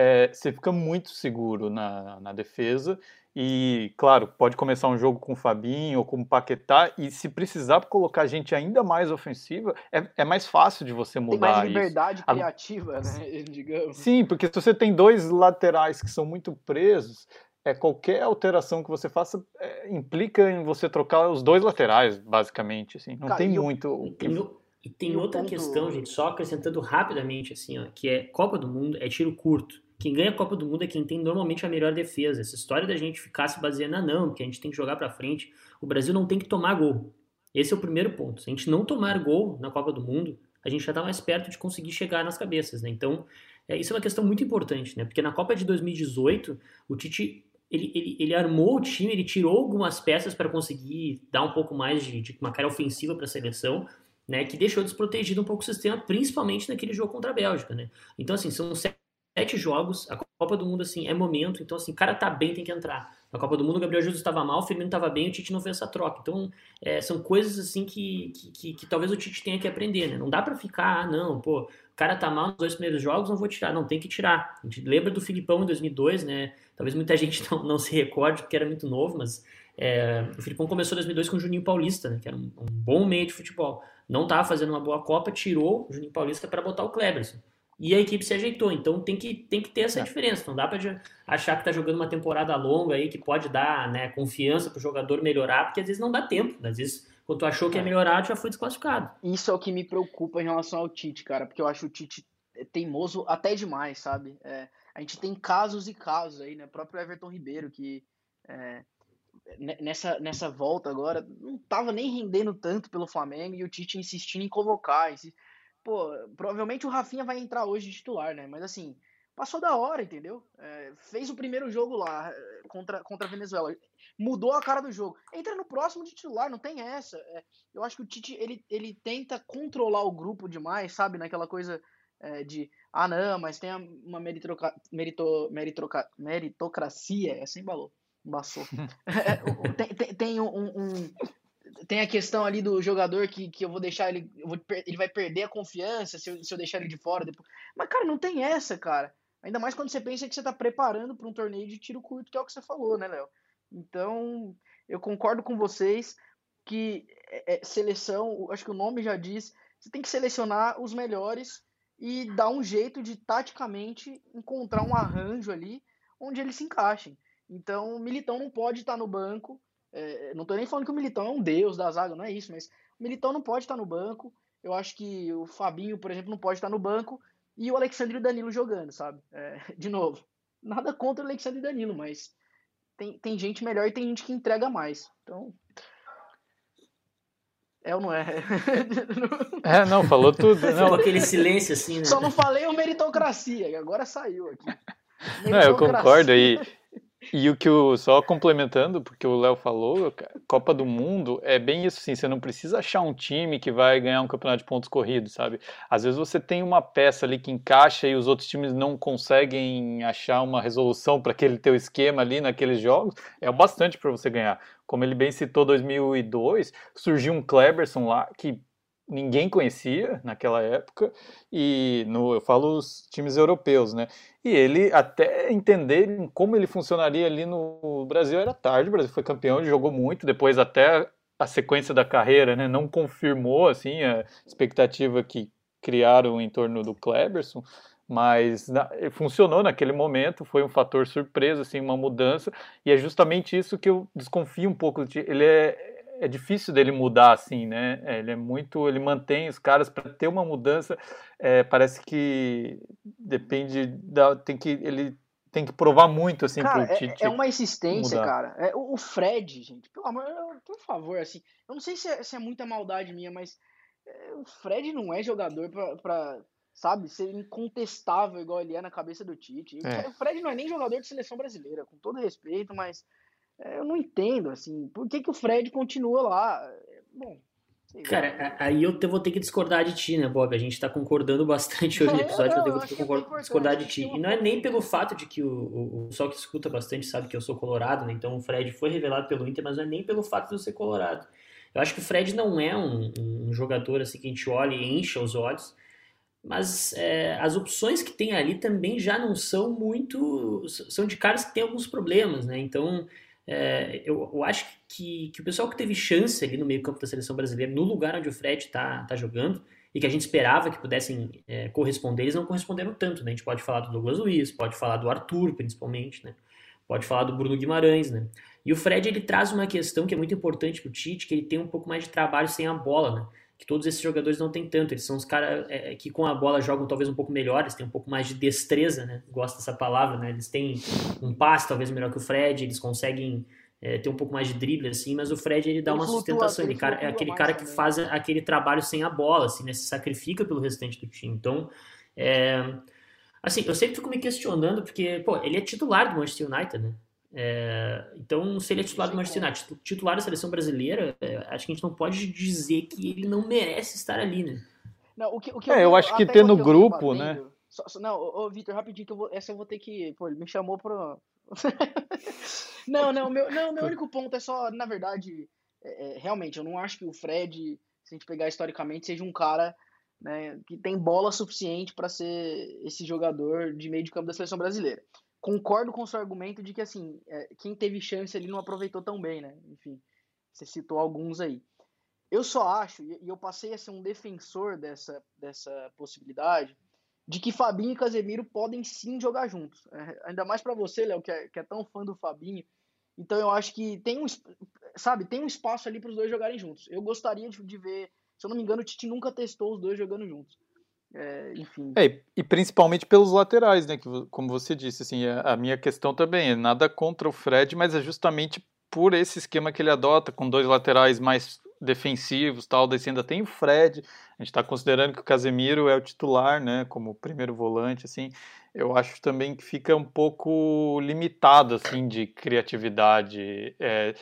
S2: é, você fica muito seguro na, na defesa e, claro, pode começar um jogo com o Fabinho ou com o Paquetá, e se precisar colocar gente ainda mais ofensiva, é, é mais fácil de você mudar Tem
S1: mais liberdade isso. criativa, né, digamos.
S2: Sim, porque se você tem dois laterais que são muito presos, é, qualquer alteração que você faça é, implica em você trocar os dois laterais, basicamente, assim. Não Cara, tem muito...
S3: O, tem, e tem outra ponto... questão, gente, só acrescentando rapidamente, assim, ó, que é Copa do Mundo é tiro curto. Quem ganha a Copa do Mundo é quem tem normalmente a melhor defesa. Essa história da gente ficar se baseando, ah, não, que a gente tem que jogar para frente. O Brasil não tem que tomar gol. Esse é o primeiro ponto. Se a gente não tomar gol na Copa do Mundo, a gente já está mais perto de conseguir chegar nas cabeças, né? Então, é, isso é uma questão muito importante, né? Porque na Copa de 2018, o Tite ele, ele, ele armou o time, ele tirou algumas peças para conseguir dar um pouco mais de, de uma cara ofensiva para a seleção, né? Que deixou desprotegido um pouco o sistema, principalmente naquele jogo contra a Bélgica, né? Então, assim, são sete sete jogos, a Copa do Mundo, assim, é momento, então, assim, o cara tá bem, tem que entrar. Na Copa do Mundo, o Gabriel Jesus estava mal, o Firmino estava bem, o Tite não fez essa troca. Então, é, são coisas, assim, que, que, que, que, talvez o Tite tenha que aprender, né? Não dá para ficar, ah, não, pô, o cara tá mal nos dois primeiros jogos, não vou tirar. Não, tem que tirar. A gente lembra do Filipão em 2002, né? Talvez muita gente não, não se recorde, porque era muito novo, mas é, o Filipão começou em 2002 com o Juninho Paulista, né? Que era um, um bom meio de futebol. Não estava fazendo uma boa Copa, tirou o Juninho Paulista para botar o Kleberson e a equipe se ajeitou. Então tem que, tem que ter essa é. diferença. Não dá para achar que está jogando uma temporada longa aí que pode dar né, confiança para o jogador melhorar, porque às vezes não dá tempo. Às vezes, quando tu achou que ia é. melhorar, já foi desclassificado.
S1: Isso é o que me preocupa em relação ao Tite, cara, porque eu acho o Tite teimoso até demais, sabe? É, a gente tem casos e casos aí, né? O próprio Everton Ribeiro, que é, nessa, nessa volta agora não estava nem rendendo tanto pelo Flamengo e o Tite insistindo em convocar. Insistindo pô, provavelmente o Rafinha vai entrar hoje titular, né? Mas assim, passou da hora, entendeu? É, fez o primeiro jogo lá é, contra, contra a Venezuela, mudou a cara do jogo. Entra no próximo de titular, não tem essa. É, eu acho que o Tite ele, ele tenta controlar o grupo demais, sabe? Naquela coisa é, de ah, não, mas tem uma meritroca, merito, meritroca, meritocracia, é sem balou. Embaçou. É, tem, tem, tem um, um, tem a questão ali do jogador que, que eu vou deixar ele. Vou, ele vai perder a confiança se eu, se eu deixar ele de fora depois. Mas, cara, não tem essa, cara. Ainda mais quando você pensa que você está preparando para um torneio de tiro curto, que é o que você falou, né, Léo? Então, eu concordo com vocês que é, é, seleção, acho que o nome já diz, você tem que selecionar os melhores e dar um jeito de taticamente encontrar um arranjo ali onde eles se encaixem. Então, o Militão não pode estar no banco. É, não estou nem falando que o Militão é um deus da zaga, não é isso, mas o Militão não pode estar no banco. Eu acho que o Fabinho, por exemplo, não pode estar no banco e o Alexandre e o Danilo jogando, sabe? É, de novo, nada contra o Alexandre e o Danilo, mas tem, tem gente melhor e tem gente que entrega mais. Então. É ou não é?
S2: É, não, falou tudo. Não.
S3: aquele silêncio assim, né?
S1: Só não falei o meritocracia, agora saiu aqui.
S2: Não, eu concordo aí. E o que o só complementando, porque o Léo falou, Copa do Mundo é bem isso assim, você não precisa achar um time que vai ganhar um campeonato de pontos corridos, sabe? Às vezes você tem uma peça ali que encaixa e os outros times não conseguem achar uma resolução para aquele teu esquema ali naqueles jogos, é o bastante para você ganhar. Como ele bem citou 2002, surgiu um Kleberson lá que ninguém conhecia naquela época, e no, eu falo os times europeus, né? E ele, até entender como ele funcionaria ali no Brasil, era tarde. O Brasil foi campeão, ele jogou muito, depois até a sequência da carreira, né? Não confirmou, assim, a expectativa que criaram em torno do Kleberson, mas na, funcionou naquele momento, foi um fator surpresa, assim, uma mudança, e é justamente isso que eu desconfio um pouco. Ele é, é difícil dele mudar assim, né? É, ele é muito, ele mantém os caras para ter uma mudança. É, parece que depende da, tem que ele tem que provar muito assim
S1: cara,
S2: pro
S1: é, Tite. É, uma insistência, mudar. cara. É, o Fred, gente, pelo amor, por favor, assim, eu não sei se é, se é muita maldade minha, mas é, o Fred não é jogador para sabe, ser incontestável igual ele é na cabeça do Tite. É. O Fred não é nem jogador de seleção brasileira, com todo respeito, mas eu não entendo, assim, por que, que o Fred continua lá? Bom,
S3: Cara, aí eu vou ter que discordar de ti, né, Bob? A gente tá concordando bastante hoje no episódio, eu, eu vou ter que é discordar de ti. E não é nem pelo fato de que o, o, o pessoal que escuta bastante sabe que eu sou colorado, né? Então o Fred foi revelado pelo Inter, mas não é nem pelo fato de eu ser colorado. Eu acho que o Fred não é um, um jogador assim que a gente olha e encha os olhos, mas é, as opções que tem ali também já não são muito. são de caras que têm alguns problemas, né? Então é, eu, eu, acho que, que o pessoal que teve chance ali no meio-campo da seleção brasileira, no lugar onde o Fred está tá jogando, e que a gente esperava que pudessem é, corresponder, eles não corresponderam tanto. Né? A gente pode falar do Douglas Luiz, pode falar do Arthur, principalmente, né? pode falar do Bruno Guimarães. Né? E o Fred ele traz uma questão que é muito importante para o Tite, que ele tem um pouco mais de trabalho sem a bola. Né? Que todos esses jogadores não têm tanto. Eles são os caras é, que com a bola jogam talvez um pouco melhor, eles têm um pouco mais de destreza, né? Gosto dessa palavra, né? Eles têm um passe talvez melhor que o Fred, eles conseguem é, ter um pouco mais de drible, assim, mas o Fred ele dá ele uma flutua, sustentação. Ele, cara, é aquele cara que faz aquele trabalho sem a bola, assim, né? Se sacrifica pelo restante do time. Então, é, assim, eu sempre fico me questionando, porque, pô, ele é titular do Manchester United, né? É, então, se ele é titular do Manchester United, titular da seleção brasileira, é, acho que a gente não pode dizer que ele não merece estar ali, né?
S2: Não, o que, o que é, eu, eu acho que ter no grupo, né?
S1: Só, só, não, ô, Vitor, rapidinho, que eu vou, essa eu vou ter que. Pô, ele me chamou pra. não, não, meu, não, meu único ponto é só, na verdade, é, é, realmente, eu não acho que o Fred, se a gente pegar historicamente, seja um cara né, que tem bola suficiente para ser esse jogador de meio de campo da seleção brasileira concordo com o seu argumento de que, assim, é, quem teve chance ali não aproveitou tão bem, né? Enfim, você citou alguns aí. Eu só acho, e eu passei a ser um defensor dessa, dessa possibilidade, de que Fabinho e Casemiro podem sim jogar juntos. É, ainda mais para você, Léo, que, é, que é tão fã do Fabinho. Então eu acho que tem um, sabe, tem um espaço ali para os dois jogarem juntos. Eu gostaria de, de ver, se eu não me engano, o Tite nunca testou os dois jogando juntos. É, enfim.
S2: É, e principalmente pelos laterais, né? Que, como você disse, assim, a, a, minha questão também é nada contra o Fred, mas é justamente por esse esquema que ele adota, com dois laterais mais defensivos, tal. Daí ainda tem o Fred. A gente está considerando que o Casemiro é o titular, né? Como primeiro volante, assim. Eu acho também que fica um pouco limitado, assim, de criatividade. É,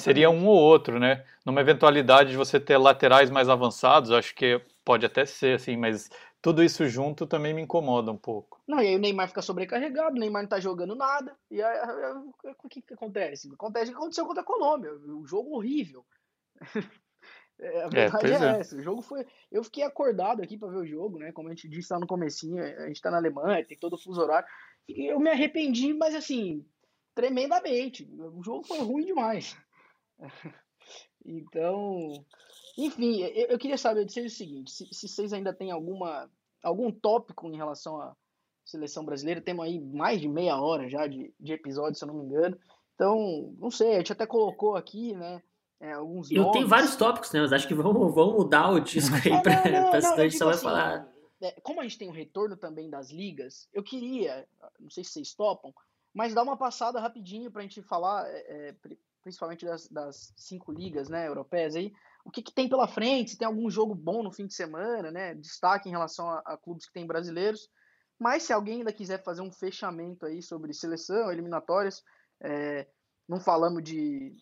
S2: seria um ou outro, né? Numa eventualidade de você ter laterais mais avançados, acho que pode até ser, assim, mas tudo isso junto também me incomoda um pouco.
S1: Não, e aí o Neymar fica sobrecarregado, o Neymar não tá jogando nada. E aí, o que, que acontece? Acontece o que aconteceu contra a Colômbia, um jogo horrível. É, a é, verdade é, é, essa. O jogo foi. Eu fiquei acordado aqui para ver o jogo, né? Como a gente disse lá no comecinho, a gente tá na Alemanha, tem todo o fuso horário. Eu me arrependi, mas assim, tremendamente. O jogo foi ruim demais. Então, enfim, eu, eu queria saber de vocês o seguinte: se, se, vocês ainda têm alguma, algum tópico em relação à seleção brasileira, temos aí mais de meia hora já de, de episódio, se eu não me engano. Então, não sei, a gente até colocou aqui, né? É, alguns
S3: Eu tenho vários tópicos, né? Mas acho que vamos, vamos mudar o disco aí é, para a gente só vai assim, falar.
S1: É, como a gente tem um retorno também das ligas, eu queria, não sei se vocês topam, mas dar uma passada rapidinho para a gente falar, é, é principalmente das, das, cinco ligas né, europeias aí, o que, que, tem pela frente, se tem algum jogo bom no fim de semana, né? Destaque em relação a, a clubes que tem brasileiros. Mas se alguém ainda quiser fazer um fechamento aí sobre seleção, eliminatórias, é, não falamos de,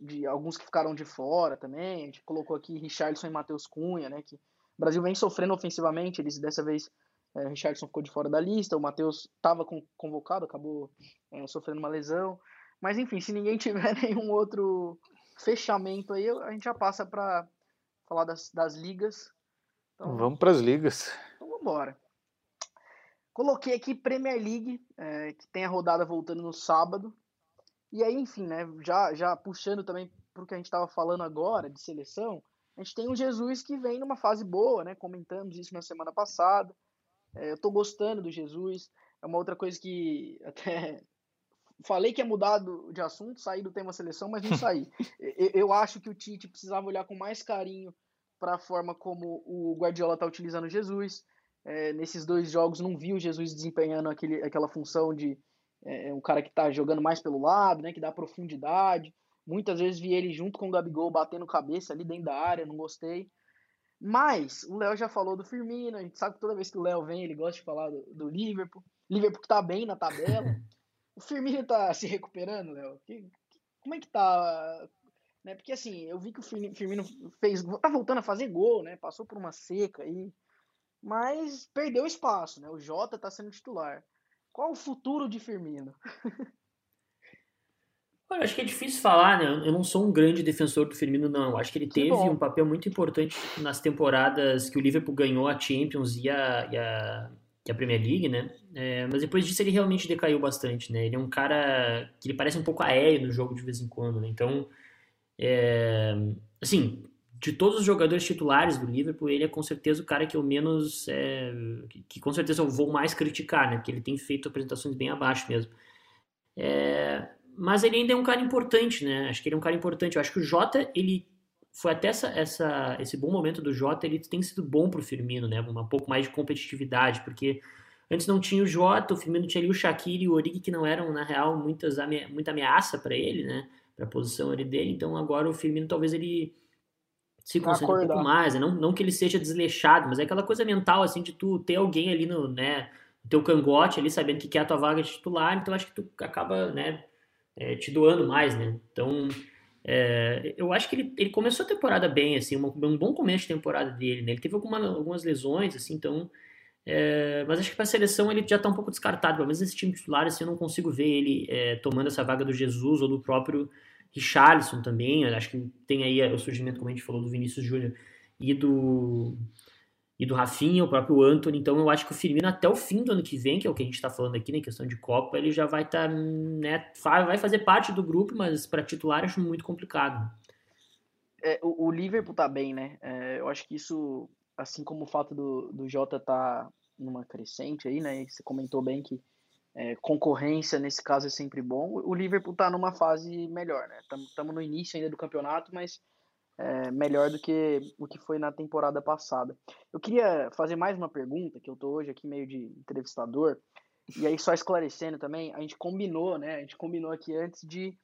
S1: de alguns que ficaram de fora também. A gente colocou aqui Richardson e Matheus Cunha, né? Que o Brasil vem sofrendo ofensivamente. Eles dessa vez é, Richardson ficou de fora da lista, o Matheus estava convocado, acabou é, sofrendo uma lesão. Mas enfim, se ninguém tiver nenhum outro fechamento aí, a gente já passa para falar das, das ligas.
S2: Então, vamos para as ligas.
S1: Então vamos embora. Coloquei aqui Premier League, é, que tem a rodada voltando no sábado. E aí, enfim, né, já, já puxando também para o que a gente estava falando agora de seleção, a gente tem o Jesus que vem numa fase boa, né? Comentamos isso na semana passada. É, eu estou gostando do Jesus. É uma outra coisa que até falei que ia mudar de assunto, sair do tema seleção, mas não saí. eu, acho que o Tite precisava olhar com mais carinho para a forma como o Guardiola está utilizando Jesus. É, nesses dois jogos não vi o Jesus desempenhando aquele, aquela função de é, é, um cara que está jogando mais pelo lado, né, que dá profundidade. Muitas vezes vi ele junto com o Gabigol batendo cabeça ali dentro da área, não gostei. Mas o Léo já falou do Firmino, a gente sabe que toda vez que o Léo vem ele gosta de falar do, do Liverpool. Liverpool que tá bem na tabela. o Firmino tá se recuperando, Léo? como é que tá? Né? Porque assim, eu vi que o Firmino fez, tá voltando a fazer gol, né? Passou por uma seca aí, mas perdeu espaço, né? O Jota tá sendo titular. Qual o futuro de Firmino?
S3: Olha, acho que é difícil falar, né? Eu não sou um grande defensor do Firmino, não. Acho que ele que teve bom. um papel muito importante nas temporadas que o Liverpool ganhou a Champions e a, e a, e a Premier League, né? É, mas depois disso ele realmente decaiu bastante, né? Ele é um cara que ele parece um pouco aéreo no jogo de vez em quando, né? Então, é, assim, de todos os jogadores titulares do Liverpool, ele é com certeza o cara que eu menos. É, que, que, com certeza eu vou mais criticar, né? Porque ele tem feito apresentações bem abaixo mesmo. É, mas ele ainda é um cara importante, né? Acho que ele é um cara importante. Eu acho que o Jota, ele. Foi até essa, essa, esse bom momento do Jota, ele tem sido bom pro Firmino, né? Um pouco mais de competitividade, porque antes não tinha o Jota, o Firmino tinha ali o Shaqiri e o Origi, que não eram, na real, muitas, muita ameaça para ele, né? Pra posição ali dele. Então agora o Firmino talvez ele se concentra um pouco mais, né? não, não que ele seja desleixado, mas é aquela coisa mental, assim, de tu ter alguém ali no, né, teu cangote ali, sabendo que quer a tua vaga de titular, então acho que tu acaba, né, é, te doando mais, né, então é, eu acho que ele, ele começou a temporada bem, assim, um, um bom começo de temporada dele, né, ele teve alguma, algumas lesões, assim, então, é, mas acho que para a seleção ele já está um pouco descartado, pelo menos nesse time titular, assim, eu não consigo ver ele é, tomando essa vaga do Jesus ou do próprio Richarlison também, acho que tem aí o surgimento, como a gente falou, do Vinícius Júnior e do e do Rafinha, o próprio Anthony, então eu acho que o Firmino até o fim do ano que vem, que é o que a gente está falando aqui, na né, questão de Copa, ele já vai estar, tá, né, vai fazer parte do grupo, mas para titular acho muito complicado.
S1: É, o, o, Liverpool tá bem, né? É, eu acho que isso, assim como o fato do, do Jota tá numa crescente aí, né? Você comentou bem que é, concorrência nesse caso é sempre bom. O Liverpool está numa fase melhor, né? Estamos no início ainda do campeonato, mas é, melhor do que o que foi na temporada passada. Eu queria fazer mais uma pergunta, que eu tô hoje aqui meio de entrevistador, e aí só esclarecendo também, a gente combinou, né? A gente combinou aqui antes de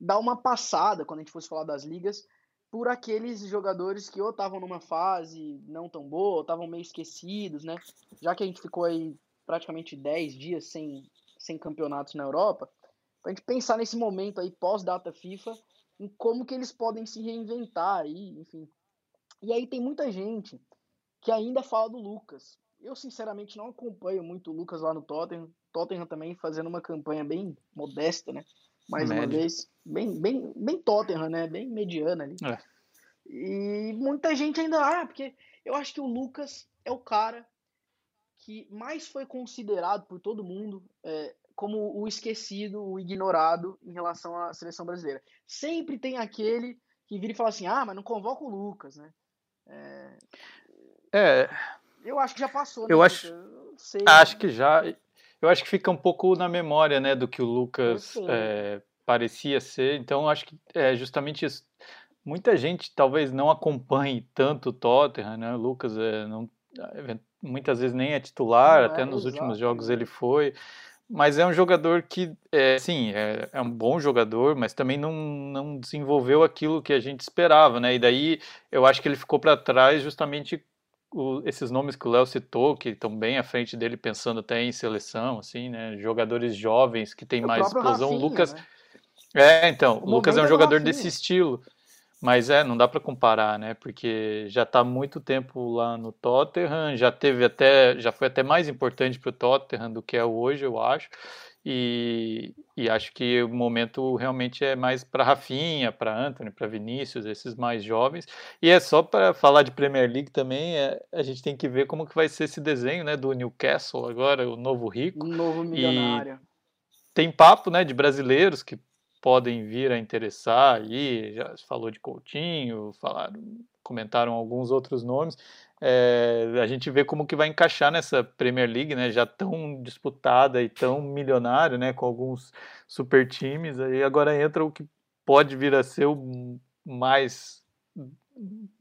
S1: dar uma passada quando a gente fosse falar das ligas por aqueles jogadores que ou estavam numa fase não tão boa, ou estavam meio esquecidos, né? Já que a gente ficou aí praticamente 10 dias sem, sem campeonatos na Europa, para a gente pensar nesse momento aí pós-data FIFA, em como que eles podem se reinventar aí, enfim. E aí tem muita gente que ainda fala do Lucas. Eu, sinceramente, não acompanho muito o Lucas lá no Tottenham. Tottenham também fazendo uma campanha bem modesta, né? Mais Médio. uma vez, bem, bem, bem Tottenham, né? Bem mediana ali. É. E muita gente ainda, ah, porque eu acho que o Lucas é o cara que mais foi considerado por todo mundo é, como o esquecido, o ignorado em relação à seleção brasileira. Sempre tem aquele que vira e fala assim, ah, mas não convoca o Lucas, né?
S2: É... é...
S1: Eu acho que já passou,
S2: né? Eu acho, eu sei, acho né? que já. Eu acho que fica um pouco na memória, né, do que o Lucas é, parecia ser. Então, acho que é justamente isso. Muita gente talvez não acompanhe tanto o Tottenham, né? O Lucas é, não, muitas vezes nem é titular, não até é, nos exato. últimos jogos ele foi mas é um jogador que, é, sim, é, é, um bom jogador, mas também não, não desenvolveu aquilo que a gente esperava, né? E daí eu acho que ele ficou para trás justamente o, esses nomes que o Léo citou, que estão bem à frente dele, pensando até em seleção, assim, né? Jogadores jovem que têm mais explosão. Rafinha, Lucas. Né? É, então, o, o Lucas é um jogador desse estilo. Mas é, não dá para comparar, né? Porque já está muito tempo lá no Tottenham, já teve até, já foi até mais importante para o Tottenham do que é hoje, eu acho. E, e acho que o momento realmente é mais para Rafinha, para Anthony, para Vinícius, esses mais jovens. E é só para falar de Premier League também, é, a gente tem que ver como que vai ser esse desenho, né, do Newcastle agora, o novo rico. O
S1: novo milionário.
S2: E tem papo, né, de brasileiros que podem vir a interessar aí, já falou de Coutinho, falaram, comentaram alguns outros nomes. É, a gente vê como que vai encaixar nessa Premier League, né, já tão disputada e tão milionário, né, com alguns super times. Aí agora entra o que pode vir a ser o mais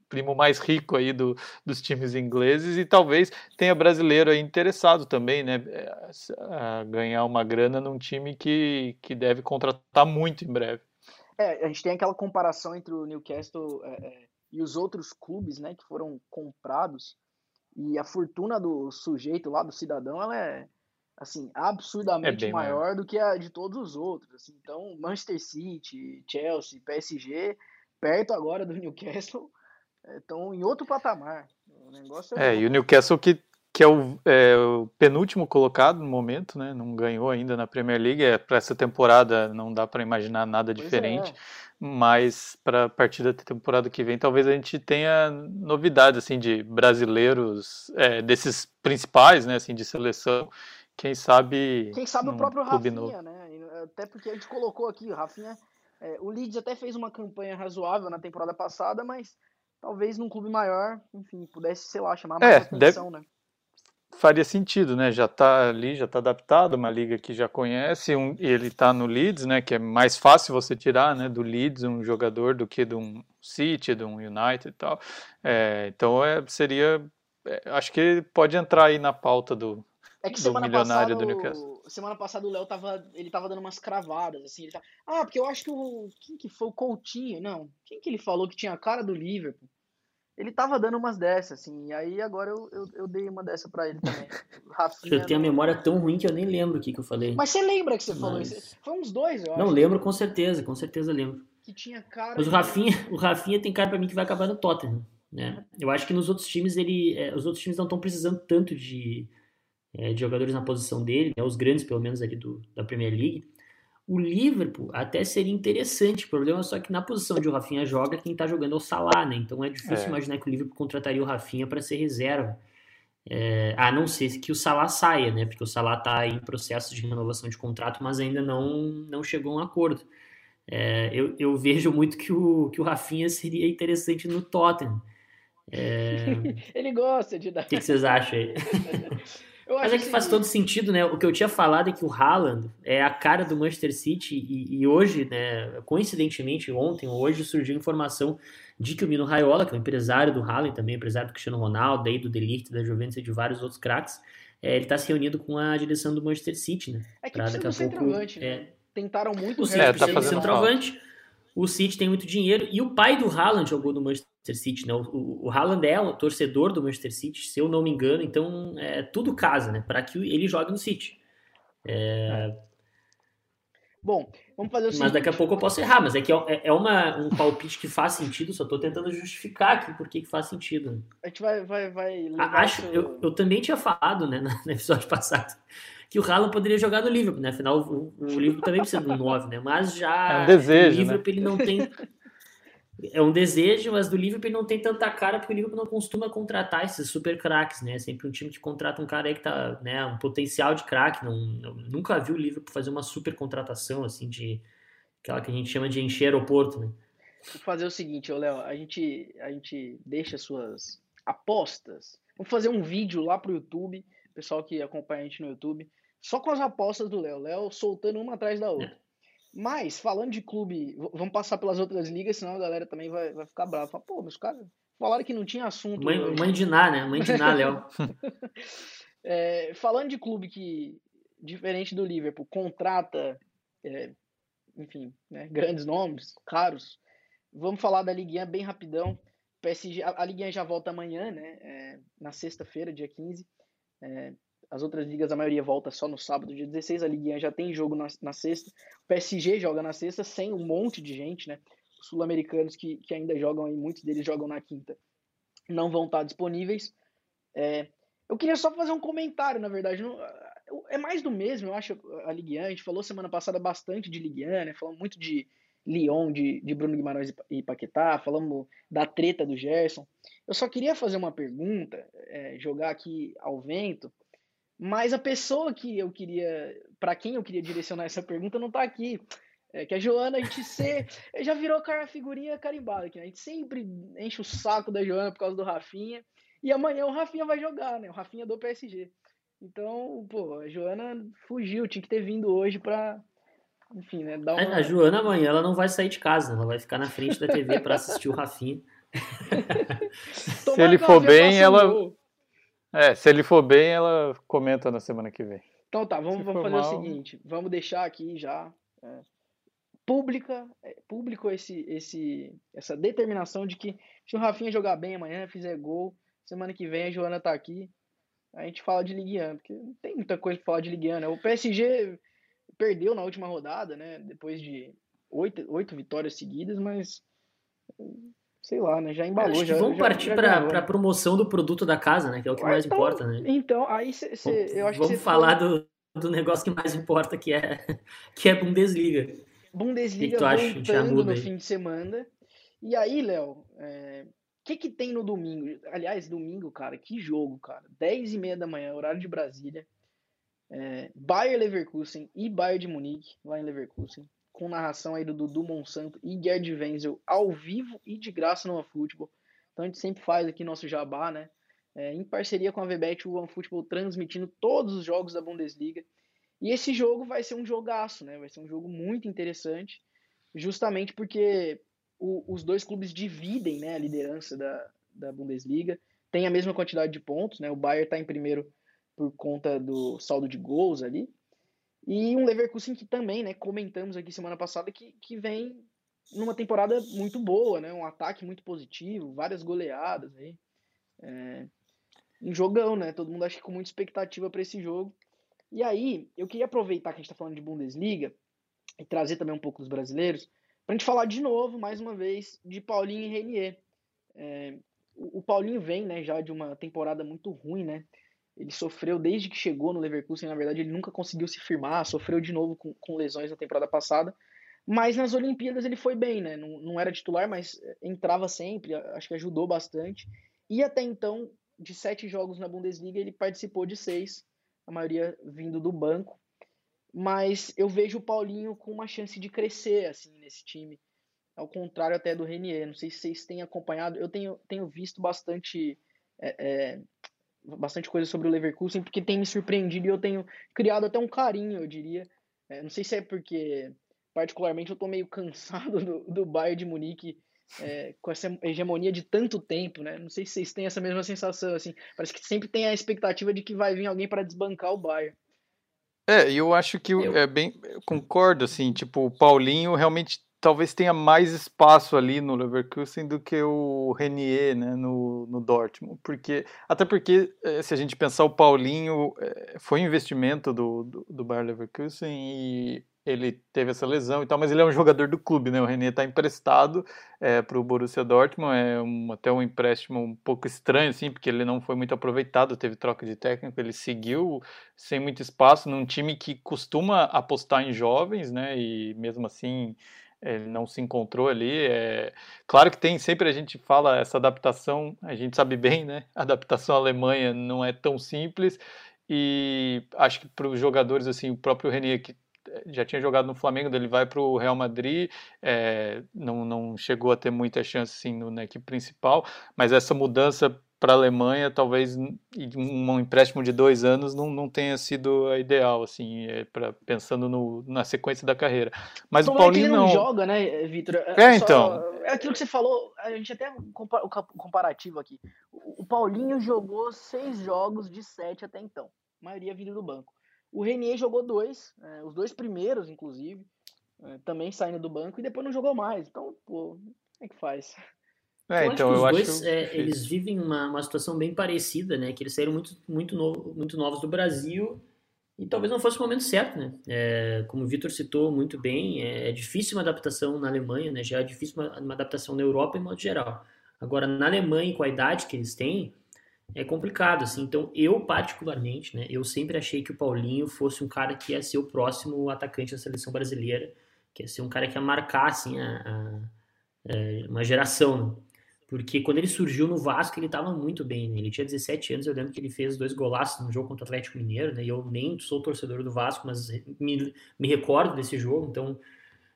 S2: primo mais rico aí do, dos times ingleses e talvez tenha brasileiro aí interessado também, né, eh, a ganhar uma grana num time que, que deve contratar muito em breve.
S1: É, a gente tem aquela comparação entre o Newcastle é, é, e os outros clubes, né, que foram comprados e a fortuna do sujeito lá, do cidadão, ela é assim absurdamente é maior, maior do que a de todos os outros. Assim. Então, Manchester City, Chelsea, PSG, perto agora do Newcastle, estão em outro patamar. O negócio
S2: é, é e o Newcastle que, que é o, é o, penúltimo colocado no momento, né? Não ganhou ainda na Premier League. É, para essa temporada não dá para imaginar nada pois diferente. É. Mas para a partir da temporada que vem, talvez a gente tenha novidades assim de brasileiros é, desses principais, né? Assim de seleção. Quem sabe.
S1: Quem sabe o próprio Rafinha, novo. né? Até porque a gente colocou aqui, o Rafinha. É, o Leeds até fez uma campanha razoável na temporada passada, mas talvez num clube maior, enfim, pudesse, sei lá, chamar mais é, atenção, deve... né?
S2: Faria sentido, né? Já está ali, já está adaptado, uma liga que já conhece, um, ele está no Leeds, né? Que é mais fácil você tirar, né? Do Leeds um jogador do que de um City, de um United e tal. É, então é, seria, é, acho que pode entrar aí na pauta do,
S1: é que semana milionário passada, do Newcastle. Semana passada o Léo tava, ele tava dando umas cravadas, assim. Ele tá, ah, porque eu acho que o. Quem que foi? O Coutinho? Não. Quem que ele falou que tinha a cara do Liverpool? Ele tava dando umas dessas, assim. E aí agora eu, eu, eu dei uma dessa pra ele também.
S3: Rafinha, eu tenho a memória tão ruim que eu nem lembro o que, que eu falei.
S1: Mas você lembra que você Mas... falou isso? Foi uns dois, eu
S3: acho. Não, lembro com certeza, com certeza lembro.
S1: Que tinha cara.
S3: Mas o Rafinha, o Rafinha tem cara pra mim que vai acabar no Tottenham. Né? Eu acho que nos outros times ele. É, os outros times não estão precisando tanto de é, de jogadores na posição dele, né, os grandes pelo menos ali do, da Premier League. O Liverpool até seria interessante, o problema é só que na posição onde o Rafinha joga, quem está jogando é o Salah, né? Então é difícil é. imaginar que o Liverpool contrataria o Rafinha para ser reserva. É, a não ser que o Salah saia, né? Porque o Salah está em processo de renovação de contrato, mas ainda não, não chegou a um acordo. É, eu, eu, vejo muito que o, que o Rafinha seria interessante no Tottenham. É...
S1: Ele gosta de dar.
S3: O que, que vocês acham aí? Mas é que faz todo sentido, né? O que eu tinha falado é que o Haaland é a cara do Manchester City e, e hoje, né, coincidentemente, ontem ou hoje surgiu informação de que o Mino Raiola, que é o empresário do Haaland, também empresário do Cristiano Ronaldo, daí do Delite, da Juventus e de vários outros craques, é, ele está se reunindo com a direção do Manchester City, né?
S1: É que pra daqui a pouco, né? é, Tentaram muito
S3: o City é, tá fazendo centroavante. O City tem muito dinheiro e o pai do Haaland jogou no Manchester City, né? O, o Haaland é um torcedor do Manchester City, se eu não me engano, então é, tudo casa, né? Para que ele jogue no City. É...
S1: Bom, vamos fazer o seguinte.
S3: Mas daqui a pouco eu posso errar, mas é que é, é uma, um palpite que faz sentido, só estou tentando justificar aqui por que faz sentido.
S1: A gente vai. vai, vai
S3: Acho, seu... eu, eu também tinha falado, né, no episódio passado, que o Haaland poderia jogar no Liverpool, né? Afinal, o, o Liverpool também precisa do 9, né? Mas já
S2: é um desejo,
S3: o Liverpool
S2: né?
S3: ele não tem é um desejo, mas do Liverpool não tem tanta cara porque o Liverpool não costuma contratar esses super craques, né? Sempre um time que contrata um cara aí que tá, né, um potencial de craque. Não, não, nunca vi o Liverpool fazer uma super contratação assim de aquela que a gente chama de encher aeroporto, né?
S1: Vou fazer o seguinte, Léo, a gente a gente deixa suas apostas. Vamos fazer um vídeo lá pro YouTube, pessoal que acompanha a gente no YouTube, só com as apostas do Léo, Léo soltando uma atrás da outra. É. Mas, falando de clube, vamos passar pelas outras ligas, senão a galera também vai, vai ficar brava. Fala, pô, meus caras falaram que não tinha assunto.
S3: Mãe, mãe de Ná, né? Mãe de Ná, Léo.
S1: é, falando de clube que, diferente do Liverpool, contrata, é, enfim, né, grandes nomes, caros, vamos falar da Liguinha bem rapidão. PSG, a, a Liguinha já volta amanhã, né? É, na sexta-feira, dia 15. É, as outras ligas, a maioria volta só no sábado, dia 16. A Liguinha já tem jogo na, na sexta. O PSG joga na sexta, sem um monte de gente, né? Os sul-americanos que, que ainda jogam aí, muitos deles jogam na quinta, não vão estar disponíveis. É, eu queria só fazer um comentário, na verdade. Não, é mais do mesmo, eu acho, a Ligue 1. A gente falou semana passada bastante de Ligue 1, né? Falamos muito de Lyon, de, de Bruno Guimarães e Paquetá, falamos da treta do Gerson. Eu só queria fazer uma pergunta, é, jogar aqui ao vento, mas a pessoa que eu queria, para quem eu queria direcionar essa pergunta, não está aqui. É que a Joana, a gente se, já virou cara, figurinha carimbada aqui, né? A gente sempre enche o saco da Joana por causa do Rafinha. E amanhã o Rafinha vai jogar, né? O Rafinha do PSG. Então, pô, a Joana fugiu, tinha que ter vindo hoje pra, enfim, né? Dar uma...
S3: A Joana amanhã ela não vai sair de casa, ela vai ficar na frente da TV para assistir o Rafinha.
S2: Se ele for bem, ela. É, se ele for bem, ela comenta na semana que vem.
S1: Então tá, vamos, vamos fazer mal... o seguinte, vamos deixar aqui já é, pública, é, público esse, esse, essa determinação de que se o Rafinha jogar bem amanhã, fizer gol, semana que vem a Joana tá aqui, a gente fala de Ligue 1, porque não tem muita coisa pra falar de Ligue 1, né? O PSG perdeu na última rodada, né? Depois de oito, oito vitórias seguidas, mas sei lá, né? Já embalou. Já,
S3: vamos
S1: já,
S3: partir para a promoção do produto da casa, né? Que é o que mais
S1: então,
S3: importa, né?
S1: Então, aí cê, cê, eu acho
S3: vamos
S1: que
S3: falar do, do negócio que mais importa, que é, que é Bundesliga.
S1: Bundesliga que que voltando no aí? fim de semana. E aí, Léo, o é, que que tem no domingo? Aliás, domingo, cara, que jogo, cara. 10 e meia da manhã, horário de Brasília. É, Bayer Leverkusen e Bayern de Munique, lá em Leverkusen com narração aí do Dudu Monsanto e Gerd Wenzel ao vivo e de graça no OneFootball. Então a gente sempre faz aqui nosso jabá, né? É, em parceria com a VBET, o OneFootball transmitindo todos os jogos da Bundesliga. E esse jogo vai ser um jogaço, né? Vai ser um jogo muito interessante, justamente porque o, os dois clubes dividem né, a liderança da, da Bundesliga, tem a mesma quantidade de pontos, né? O Bayern está em primeiro por conta do saldo de gols ali, e um Leverkusen que também, né, comentamos aqui semana passada, que, que vem numa temporada muito boa, né? Um ataque muito positivo, várias goleadas aí. É, um jogão, né? Todo mundo acha que com muita expectativa para esse jogo. E aí, eu queria aproveitar que a gente está falando de Bundesliga e trazer também um pouco dos brasileiros, para a gente falar de novo, mais uma vez, de Paulinho e Renier. É, o, Paulinho vem, né, já de uma temporada muito ruim, né? Ele sofreu desde que chegou no Leverkusen, na verdade, ele nunca conseguiu se firmar, sofreu de novo com, com lesões na temporada passada. Mas nas Olimpíadas ele foi bem, né? Não, não era titular, mas entrava sempre, acho que ajudou bastante. E até então, de sete jogos na Bundesliga, ele participou de seis, a maioria vindo do banco. Mas eu vejo o Paulinho com uma chance de crescer assim nesse time, ao contrário até do Renier. Não sei se vocês têm acompanhado, eu tenho, tenho visto bastante é, é, bastante coisa sobre o Leverkusen, porque tem me surpreendido e eu tenho criado até um carinho, eu diria. É, não sei se é porque, particularmente, eu tô meio cansado do, do Bayern de Munique é, com essa hegemonia de tanto tempo, né? Não sei se vocês têm essa mesma sensação, assim. Parece que sempre tem a expectativa de que vai vir alguém para desbancar o Bayern.
S2: É, eu acho que eu... é bem, eu concordo, assim, tipo, o Paulinho realmente talvez tenha mais espaço ali no Leverkusen do que o Renier né, no, no Dortmund. Porque, até porque, eh, se a gente pensar, o Paulinho eh, foi um investimento do, do, do Bayer Leverkusen e ele teve essa lesão e tal, mas ele é um jogador do clube, né? O Renier está emprestado é, eh, para o Borussia Dortmund, é um, até um empréstimo um pouco estranho, assim, porque ele não foi muito aproveitado, teve troca de técnico, ele seguiu sem muito espaço num time que costuma apostar em jovens, né? E mesmo assim ele não se encontrou ali. É... Claro que tem, sempre a gente fala essa adaptação, a gente sabe bem, né? A adaptação Alemanha não é tão simples e acho que para os jogadores, assim, o próprio Renier, que já tinha jogado no Flamengo, ele vai para o Real Madrid, é, não, não chegou a ter muita chance assim, no, na equipe principal, mas essa mudança para a Alemanha, talvez um empréstimo de dois anos não, não tenha sido a ideal, assim, é, pra, pensando no, na sequência da carreira. Mas o, o Paulinho é
S1: não,
S2: não
S1: joga, né, Vitor?
S2: É, é então.
S1: É aquilo que você falou, a gente até um comparativo aqui. O Paulinho jogou seis jogos de sete até então, a maioria vindo do banco. O Renier jogou dois, é, os dois primeiros, inclusive, é, também saindo do banco e depois não jogou mais. Então, pô, como é que faz?
S3: É, eu então, acho eu dois, acho é, eles vivem uma, uma situação bem parecida, né? Que eles saíram muito, muito, novo, muito novos do Brasil e talvez não fosse o momento certo, né? É, como o Vitor citou muito bem, é, é, difícil uma adaptação na Alemanha, né? Já é difícil uma, uma, adaptação na Europa em modo geral. Agora, na Alemanha, com a idade que eles têm, é complicado, assim. Então, eu particularmente, né? Eu sempre achei que o Paulinho fosse um cara que ia ser o próximo atacante da seleção brasileira, que ia ser um cara que ia marcar, assim, a, a, a é, uma geração, né? Porque quando ele surgiu no Vasco, ele estava muito bem. Né? Ele tinha 17 anos, eu lembro que ele fez dois golaços no jogo contra o Atlético Mineiro, né? E eu nem sou torcedor do Vasco, mas me, me recordo desse jogo, então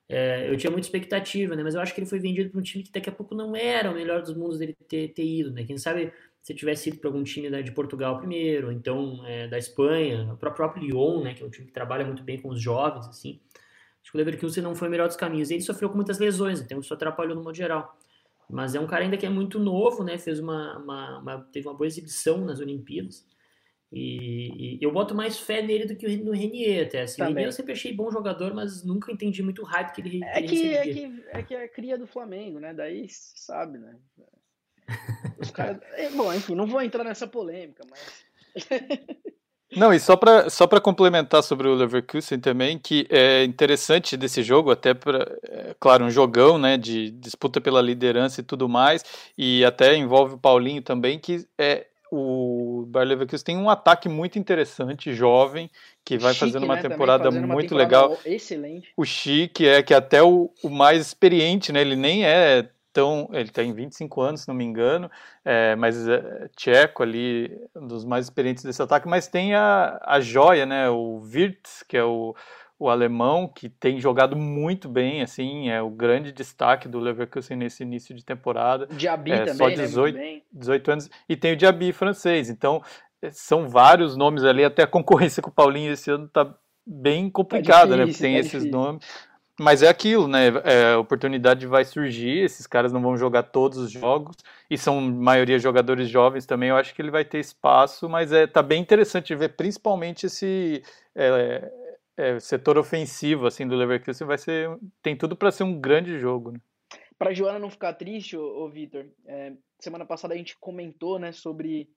S3: é, eu tinha muita expectativa, né? Mas eu acho que ele foi vendido para um time que daqui a pouco não era o melhor dos mundos dele ter, ter ido, né? Quem sabe se tivesse ido para algum time de Portugal primeiro, então é, da Espanha, o próprio Lyon, né? Que é um time que trabalha muito bem com os jovens, assim. Acho que o Leverkusen não foi o melhor dos caminhos. Ele sofreu com muitas lesões, então isso atrapalhou no modo geral. Mas é um cara ainda que é muito novo, né? Fez uma, uma, uma teve uma boa exibição nas Olimpíadas. E, e, eu boto mais fé nele do que no Renier até. Assim. O Renier eu sempre achei bom jogador, mas nunca entendi muito o hype que ele,
S1: é que, ele é que É que é cria do Flamengo, né? Daí sabe, né? Os caras. É, bom, enfim, não vou entrar nessa polêmica, mas.
S2: Não, e só para só complementar sobre o Leverkusen também, que é interessante desse jogo, até para, é, claro, um jogão, né, de disputa pela liderança e tudo mais, e até envolve o Paulinho também, que é o Bayer Leverkusen tem um ataque muito interessante, jovem, que vai Chique, fazendo uma né, temporada fazendo muito uma temporada legal.
S1: Excelente.
S2: O Chique é que até o, o mais experiente, né, ele nem é tão. Ele tem 25 anos, se não me engano, é, mas é tcheco ali, um dos mais experientes desse ataque, mas tem a, a joia, né? O Wirtz, que é o, o alemão, que tem jogado muito bem, assim, é o grande destaque do Leverkusen nesse início de temporada.
S1: Diaby
S2: é,
S1: também,
S2: só 18, né? 18 anos, e tem o Diaby francês, então é, são vários nomes ali, até a concorrência com o Paulinho esse ano tá bem complicada, é difícil, né? Porque tem é esses difícil. nomes. Mas é aquilo, né? É, a oportunidade vai surgir, esses caras não vão jogar todos os jogos, e são maioria jogadores jovens também, eu acho que ele vai ter espaço, mas é, tá bem interessante ver principalmente esse é, é, setor ofensivo assim, do Leverkusen, vai ser, tem tudo para ser um grande jogo. Né?
S1: Para Joana não ficar triste, ô, ô Vitor, é, semana passada a gente comentou né, sobre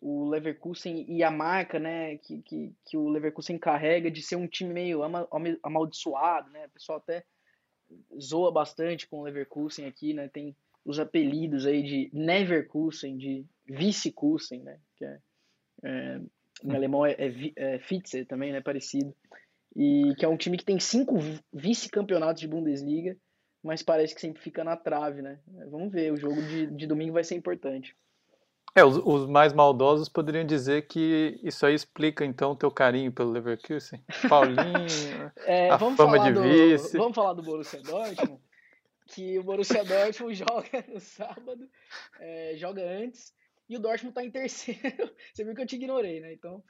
S1: o Leverkusen e a marca, né, que, que, que o Leverkusen carrega de ser um time meio amaldiçoado, né, o pessoal até zoa bastante com o Leverkusen aqui, né, tem os apelidos aí de Neverkusen, de Vicekusen, né, que é, é em alemão é, é, é Fitze também, né, parecido, e que é um time que tem cinco vice-campeonatos de Bundesliga, mas parece que sempre fica na trave, né, vamos ver, o jogo de, de domingo vai ser importante.
S2: É, os, os, mais maldosos poderiam dizer que isso aí explica então o teu carinho pelo Leverkusen. Paulinho, é, a fama de
S1: do,
S2: vice.
S1: Vamos falar do Borussia Dortmund, que o Borussia Dortmund joga no sábado, é, joga antes, e o Dortmund está em terceiro. Você viu que eu te ignorei, né? Então.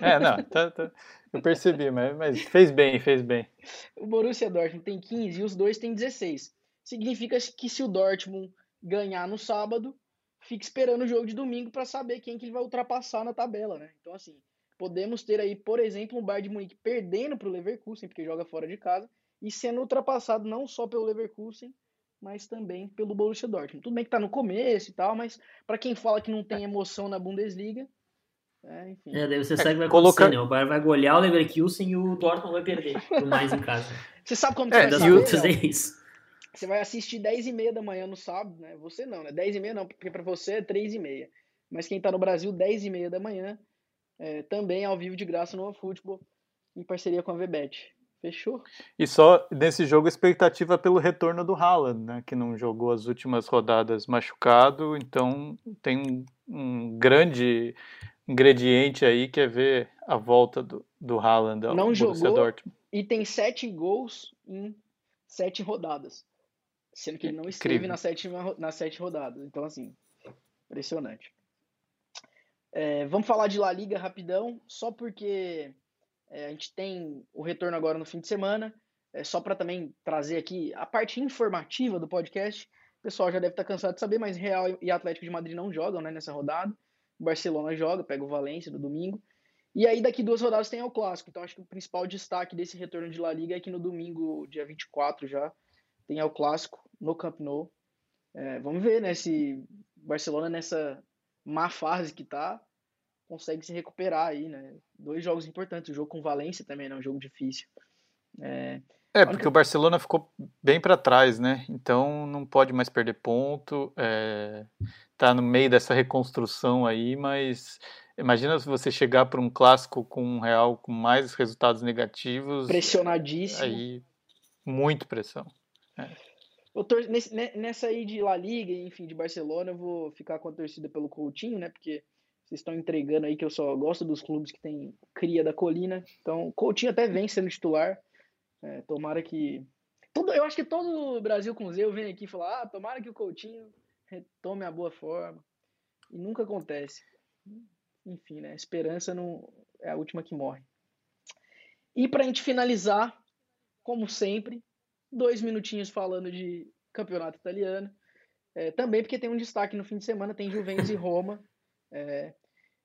S2: É, não, tá, tá, eu percebi, mas, mas fez bem, fez bem.
S1: O Borussia Dortmund tem 15 e os dois têm 16. Significa que se o Dortmund ganhar no sábado, fica esperando o jogo de domingo para saber quem que ele vai ultrapassar na tabela, né? Então, assim, podemos ter aí, por exemplo, um Bayern de Munique perdendo para o Leverkusen, porque joga fora de casa, e sendo ultrapassado não só pelo Leverkusen, mas também pelo Borussia Dortmund. Tudo bem que tá no começo e tal, mas para quem fala que não tem emoção na Bundesliga, é, enfim.
S3: É, daí você sabe que vai acontecer, né? O Bayern vai golear o Leverkusen e o Dortmund vai perder, por mais em casa.
S1: Você sabe como é,
S3: que
S1: vai
S3: saber, é isso.
S1: Você vai assistir 10 e meia da manhã no sábado, né? Você não, né? 10 e meia não, porque para você é 3 e meia. Mas quem tá no Brasil, 10 e meia da manhã, é, também ao vivo de graça no futebol, em parceria com a VBet. Fechou.
S2: E só nesse jogo expectativa pelo retorno do Haaland, né? Que não jogou as últimas rodadas machucado, então tem um, um grande ingrediente aí que é ver a volta do, do Haaland
S1: ao não Borussia jogou Dortmund. E tem sete gols em sete rodadas. Sendo que ele não esteve na sétima, nas sete rodadas. Então, assim, impressionante. É, vamos falar de La Liga rapidão, só porque é, a gente tem o retorno agora no fim de semana. É, só para também trazer aqui a parte informativa do podcast. O pessoal já deve estar tá cansado de saber, mas Real e Atlético de Madrid não jogam né, nessa rodada. O Barcelona joga, pega o Valência no domingo. E aí daqui duas rodadas tem o Clássico. Então acho que o principal destaque desse retorno de La Liga é que no domingo, dia 24 já, tem o Clássico no Camp Nou. É, vamos ver né, se Barcelona nessa má fase que tá consegue se recuperar aí, né? Dois jogos importantes, o jogo com Valência também, né? Um jogo difícil.
S2: É, é porque o Barcelona ficou bem para trás, né? Então não pode mais perder ponto. É, tá no meio dessa reconstrução aí, mas imagina se você chegar para um clássico com um Real com mais resultados negativos.
S1: Pressionadíssimo.
S2: Aí, muito pressão. É.
S1: Tor- nesse, nessa aí de La Liga, enfim, de Barcelona, eu vou ficar com a torcida pelo Coutinho, né? Porque vocês estão entregando aí que eu só gosto dos clubes que tem cria da colina. Então, Coutinho até vem sendo titular. É, tomara que. Todo, eu acho que todo o Brasil com Z vem aqui falar: ah, tomara que o Coutinho retome a boa forma. E nunca acontece. Enfim, né? Esperança não é a última que morre. E para a gente finalizar, como sempre, dois minutinhos falando de campeonato italiano. É, também porque tem um destaque no fim de semana, tem Juventus e Roma. É,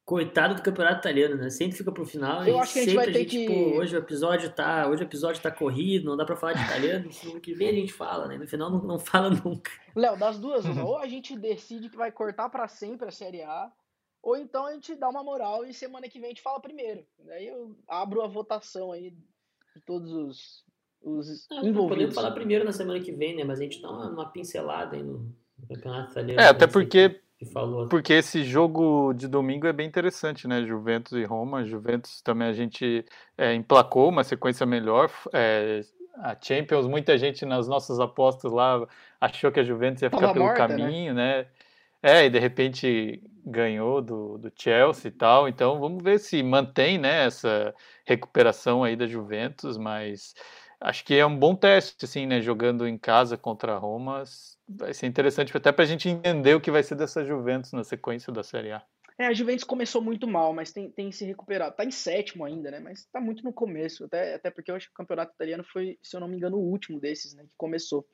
S3: Coitado do campeonato italiano, né? Sempre fica pro final.
S1: Eu acho que a gente vai ter gente, que. Pô,
S3: hoje o episódio tá. Hoje o episódio tá corrido, não dá pra falar de italiano. No que vem a gente fala, né? No final não, não fala nunca.
S1: Léo, das duas, uma, ou a gente decide que vai cortar para sempre a Série A, ou então a gente dá uma moral e semana que vem a gente fala primeiro. Daí eu abro a votação aí de todos os, os ah, envolvidos.
S3: Podemos falar primeiro na semana que vem, né? Mas a gente dá uma, uma pincelada aí no, no campeonato italiano.
S2: É, até porque que falou. Porque esse jogo de domingo é bem interessante, né? Juventus e Roma. Juventus também a gente é, emplacou uma sequência melhor. É, a Champions, muita gente nas nossas apostas lá achou que a Juventus ia ficar Tava pelo morta, né? caminho, né? né? É, e de repente ganhou do, do Chelsea e tal. Então vamos ver se mantém né, essa recuperação aí da Juventus, mas acho que é um bom teste, assim, né? Jogando em casa contra a Roma vai ser interessante até para a gente entender o que vai ser dessa Juventus na sequência da Série A.
S1: É, a Juventus começou muito mal, mas tem, tem se recuperado. Tá em sétimo ainda, né? Mas tá muito no começo. Até, até porque eu acho que o campeonato italiano foi, se eu não me engano, o último desses, né? Que começou.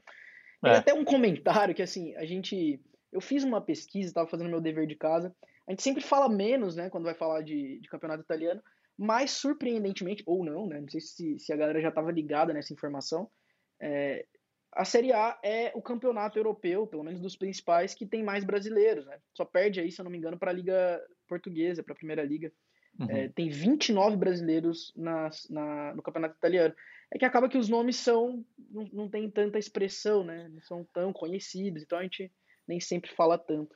S1: É. Tem até um comentário que, assim, a gente. Eu fiz uma pesquisa, estava fazendo meu dever de casa. A gente sempre fala menos, né? Quando vai falar de, de campeonato italiano. Mas, surpreendentemente, ou não, né? Não sei se, se a galera já estava ligada nessa informação. É, a Série A é o campeonato europeu, pelo menos dos principais, que tem mais brasileiros. Né? Só perde aí, se eu não me engano, para a Liga Portuguesa, para a Primeira Liga. Uhum. É, tem 29 brasileiros na, na, no campeonato italiano. É que acaba que os nomes são não, não tem tanta expressão, né? não são tão conhecidos, então a gente nem sempre fala tanto.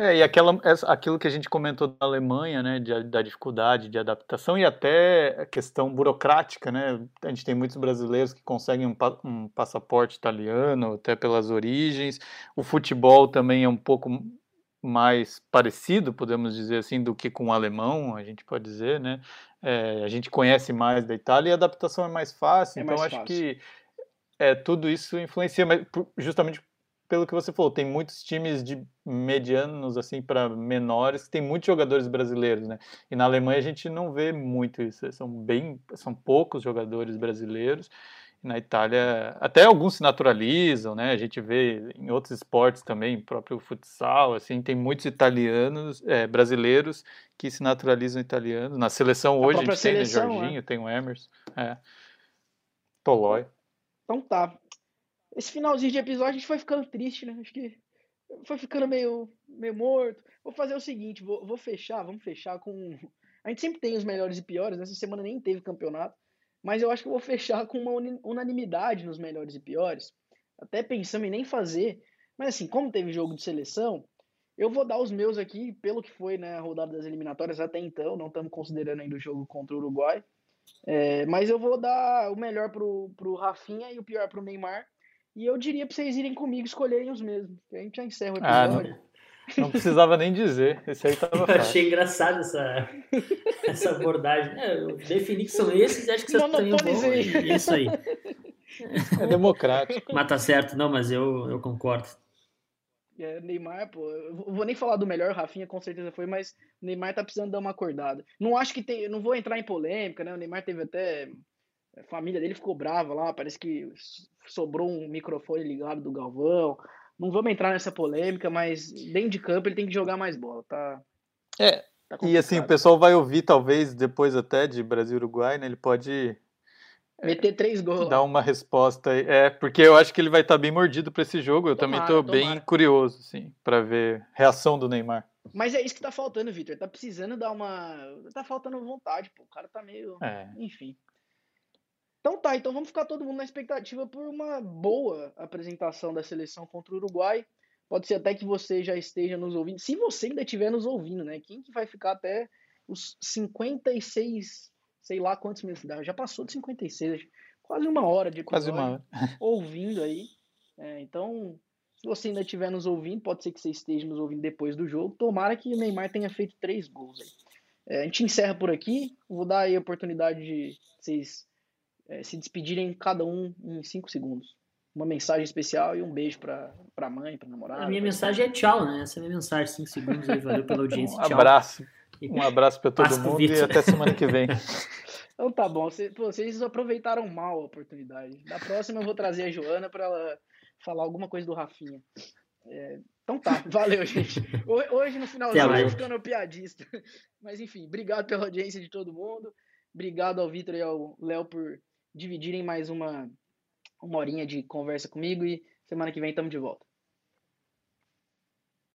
S2: É, e aquela, aquilo que a gente comentou da Alemanha, né, de, da dificuldade de adaptação e até a questão burocrática, né, a gente tem muitos brasileiros que conseguem um, um passaporte italiano, até pelas origens, o futebol também é um pouco mais parecido, podemos dizer assim, do que com o alemão, a gente pode dizer, né, é, a gente conhece mais da Itália e a adaptação é mais fácil, é então mais acho fácil. que é, tudo isso influencia, mas justamente pelo que você falou, tem muitos times de medianos assim para menores que tem muitos jogadores brasileiros, né? E na Alemanha a gente não vê muito isso, são bem, são poucos jogadores brasileiros. Na Itália, até alguns se naturalizam, né? A gente vê em outros esportes também, próprio futsal, assim, tem muitos italianos, é, brasileiros que se naturalizam italianos. Na seleção hoje a, a gente seleção, tem, né? Jorginho, é. tem o Emerson, é. Tolói.
S1: Então tá esse finalzinho de episódio a gente foi ficando triste, né? Acho que foi ficando meio, meio morto. Vou fazer o seguinte, vou, vou fechar, vamos fechar com. A gente sempre tem os melhores e piores, nessa semana nem teve campeonato, mas eu acho que eu vou fechar com uma unanimidade nos melhores e piores. Até pensando em nem fazer, mas assim, como teve jogo de seleção, eu vou dar os meus aqui, pelo que foi né, a rodada das eliminatórias até então, não estamos considerando ainda o jogo contra o Uruguai. É, mas eu vou dar o melhor pro, pro Rafinha e o pior pro Neymar. E eu diria pra vocês irem comigo escolherem os mesmos. A gente já encerra o episódio.
S2: Ah, não, não, precisava nem dizer. Esse aí tava
S3: fácil. Eu achei engraçado essa, essa abordagem. É, eu defini que são esses e acho que vocês têm bom. É isso aí.
S2: É democrático.
S3: Mas tá certo, não, mas eu, eu concordo.
S1: É, Neymar, pô, eu vou nem falar do melhor, Rafinha com certeza foi, mas o Neymar tá precisando dar uma acordada. Não acho que tem, não vou entrar em polêmica, né? O Neymar teve até a família dele ficou brava lá, parece que sobrou um microfone ligado do Galvão. Não vamos entrar nessa polêmica, mas dentro de campo ele tem que jogar mais bola, tá?
S2: É. Tá e assim, o pessoal vai ouvir talvez depois até de Brasil Uruguai, né? Ele pode
S1: Meter três gols.
S2: Dar uma resposta aí. É, porque eu acho que ele vai estar tá bem mordido para esse jogo. Eu tomara, também estou bem curioso, sim, para ver reação do Neymar.
S1: Mas é isso que tá faltando, Vitor. Tá precisando dar uma. Tá faltando vontade, pô. O cara tá meio. É. Enfim. Então tá, então vamos ficar todo mundo na expectativa por uma boa apresentação da seleção contra o Uruguai. Pode ser até que você já esteja nos ouvindo. Se você ainda estiver nos ouvindo, né? Quem que vai ficar até os 56 sei lá quantos minutos dá, já passou de 56, quase uma hora de
S2: quase uma hora.
S1: ouvindo aí. É, então, se você ainda estiver nos ouvindo, pode ser que você esteja nos ouvindo depois do jogo. Tomara que o Neymar tenha feito três gols aí. É, a gente encerra por aqui. Vou dar aí a oportunidade de vocês é, se despedirem cada um em cinco segundos. Uma mensagem especial e um beijo para a mãe, para namorada.
S3: A minha mensagem é tchau, né? Essa é a minha mensagem, cinco segundos aí. Valeu pela audiência.
S2: Um abraço. Um abraço para todo mundo e até semana que vem.
S1: Então tá bom, vocês aproveitaram mal a oportunidade. Da próxima eu vou trazer a Joana para ela falar alguma coisa do Rafinha. É, então tá, valeu, gente. Hoje no finalzinho eu tô ficando piadista. Mas enfim, obrigado pela audiência de todo mundo. Obrigado ao Vitor e ao Léo por dividirem mais uma, uma horinha de conversa comigo. E semana que vem estamos de volta.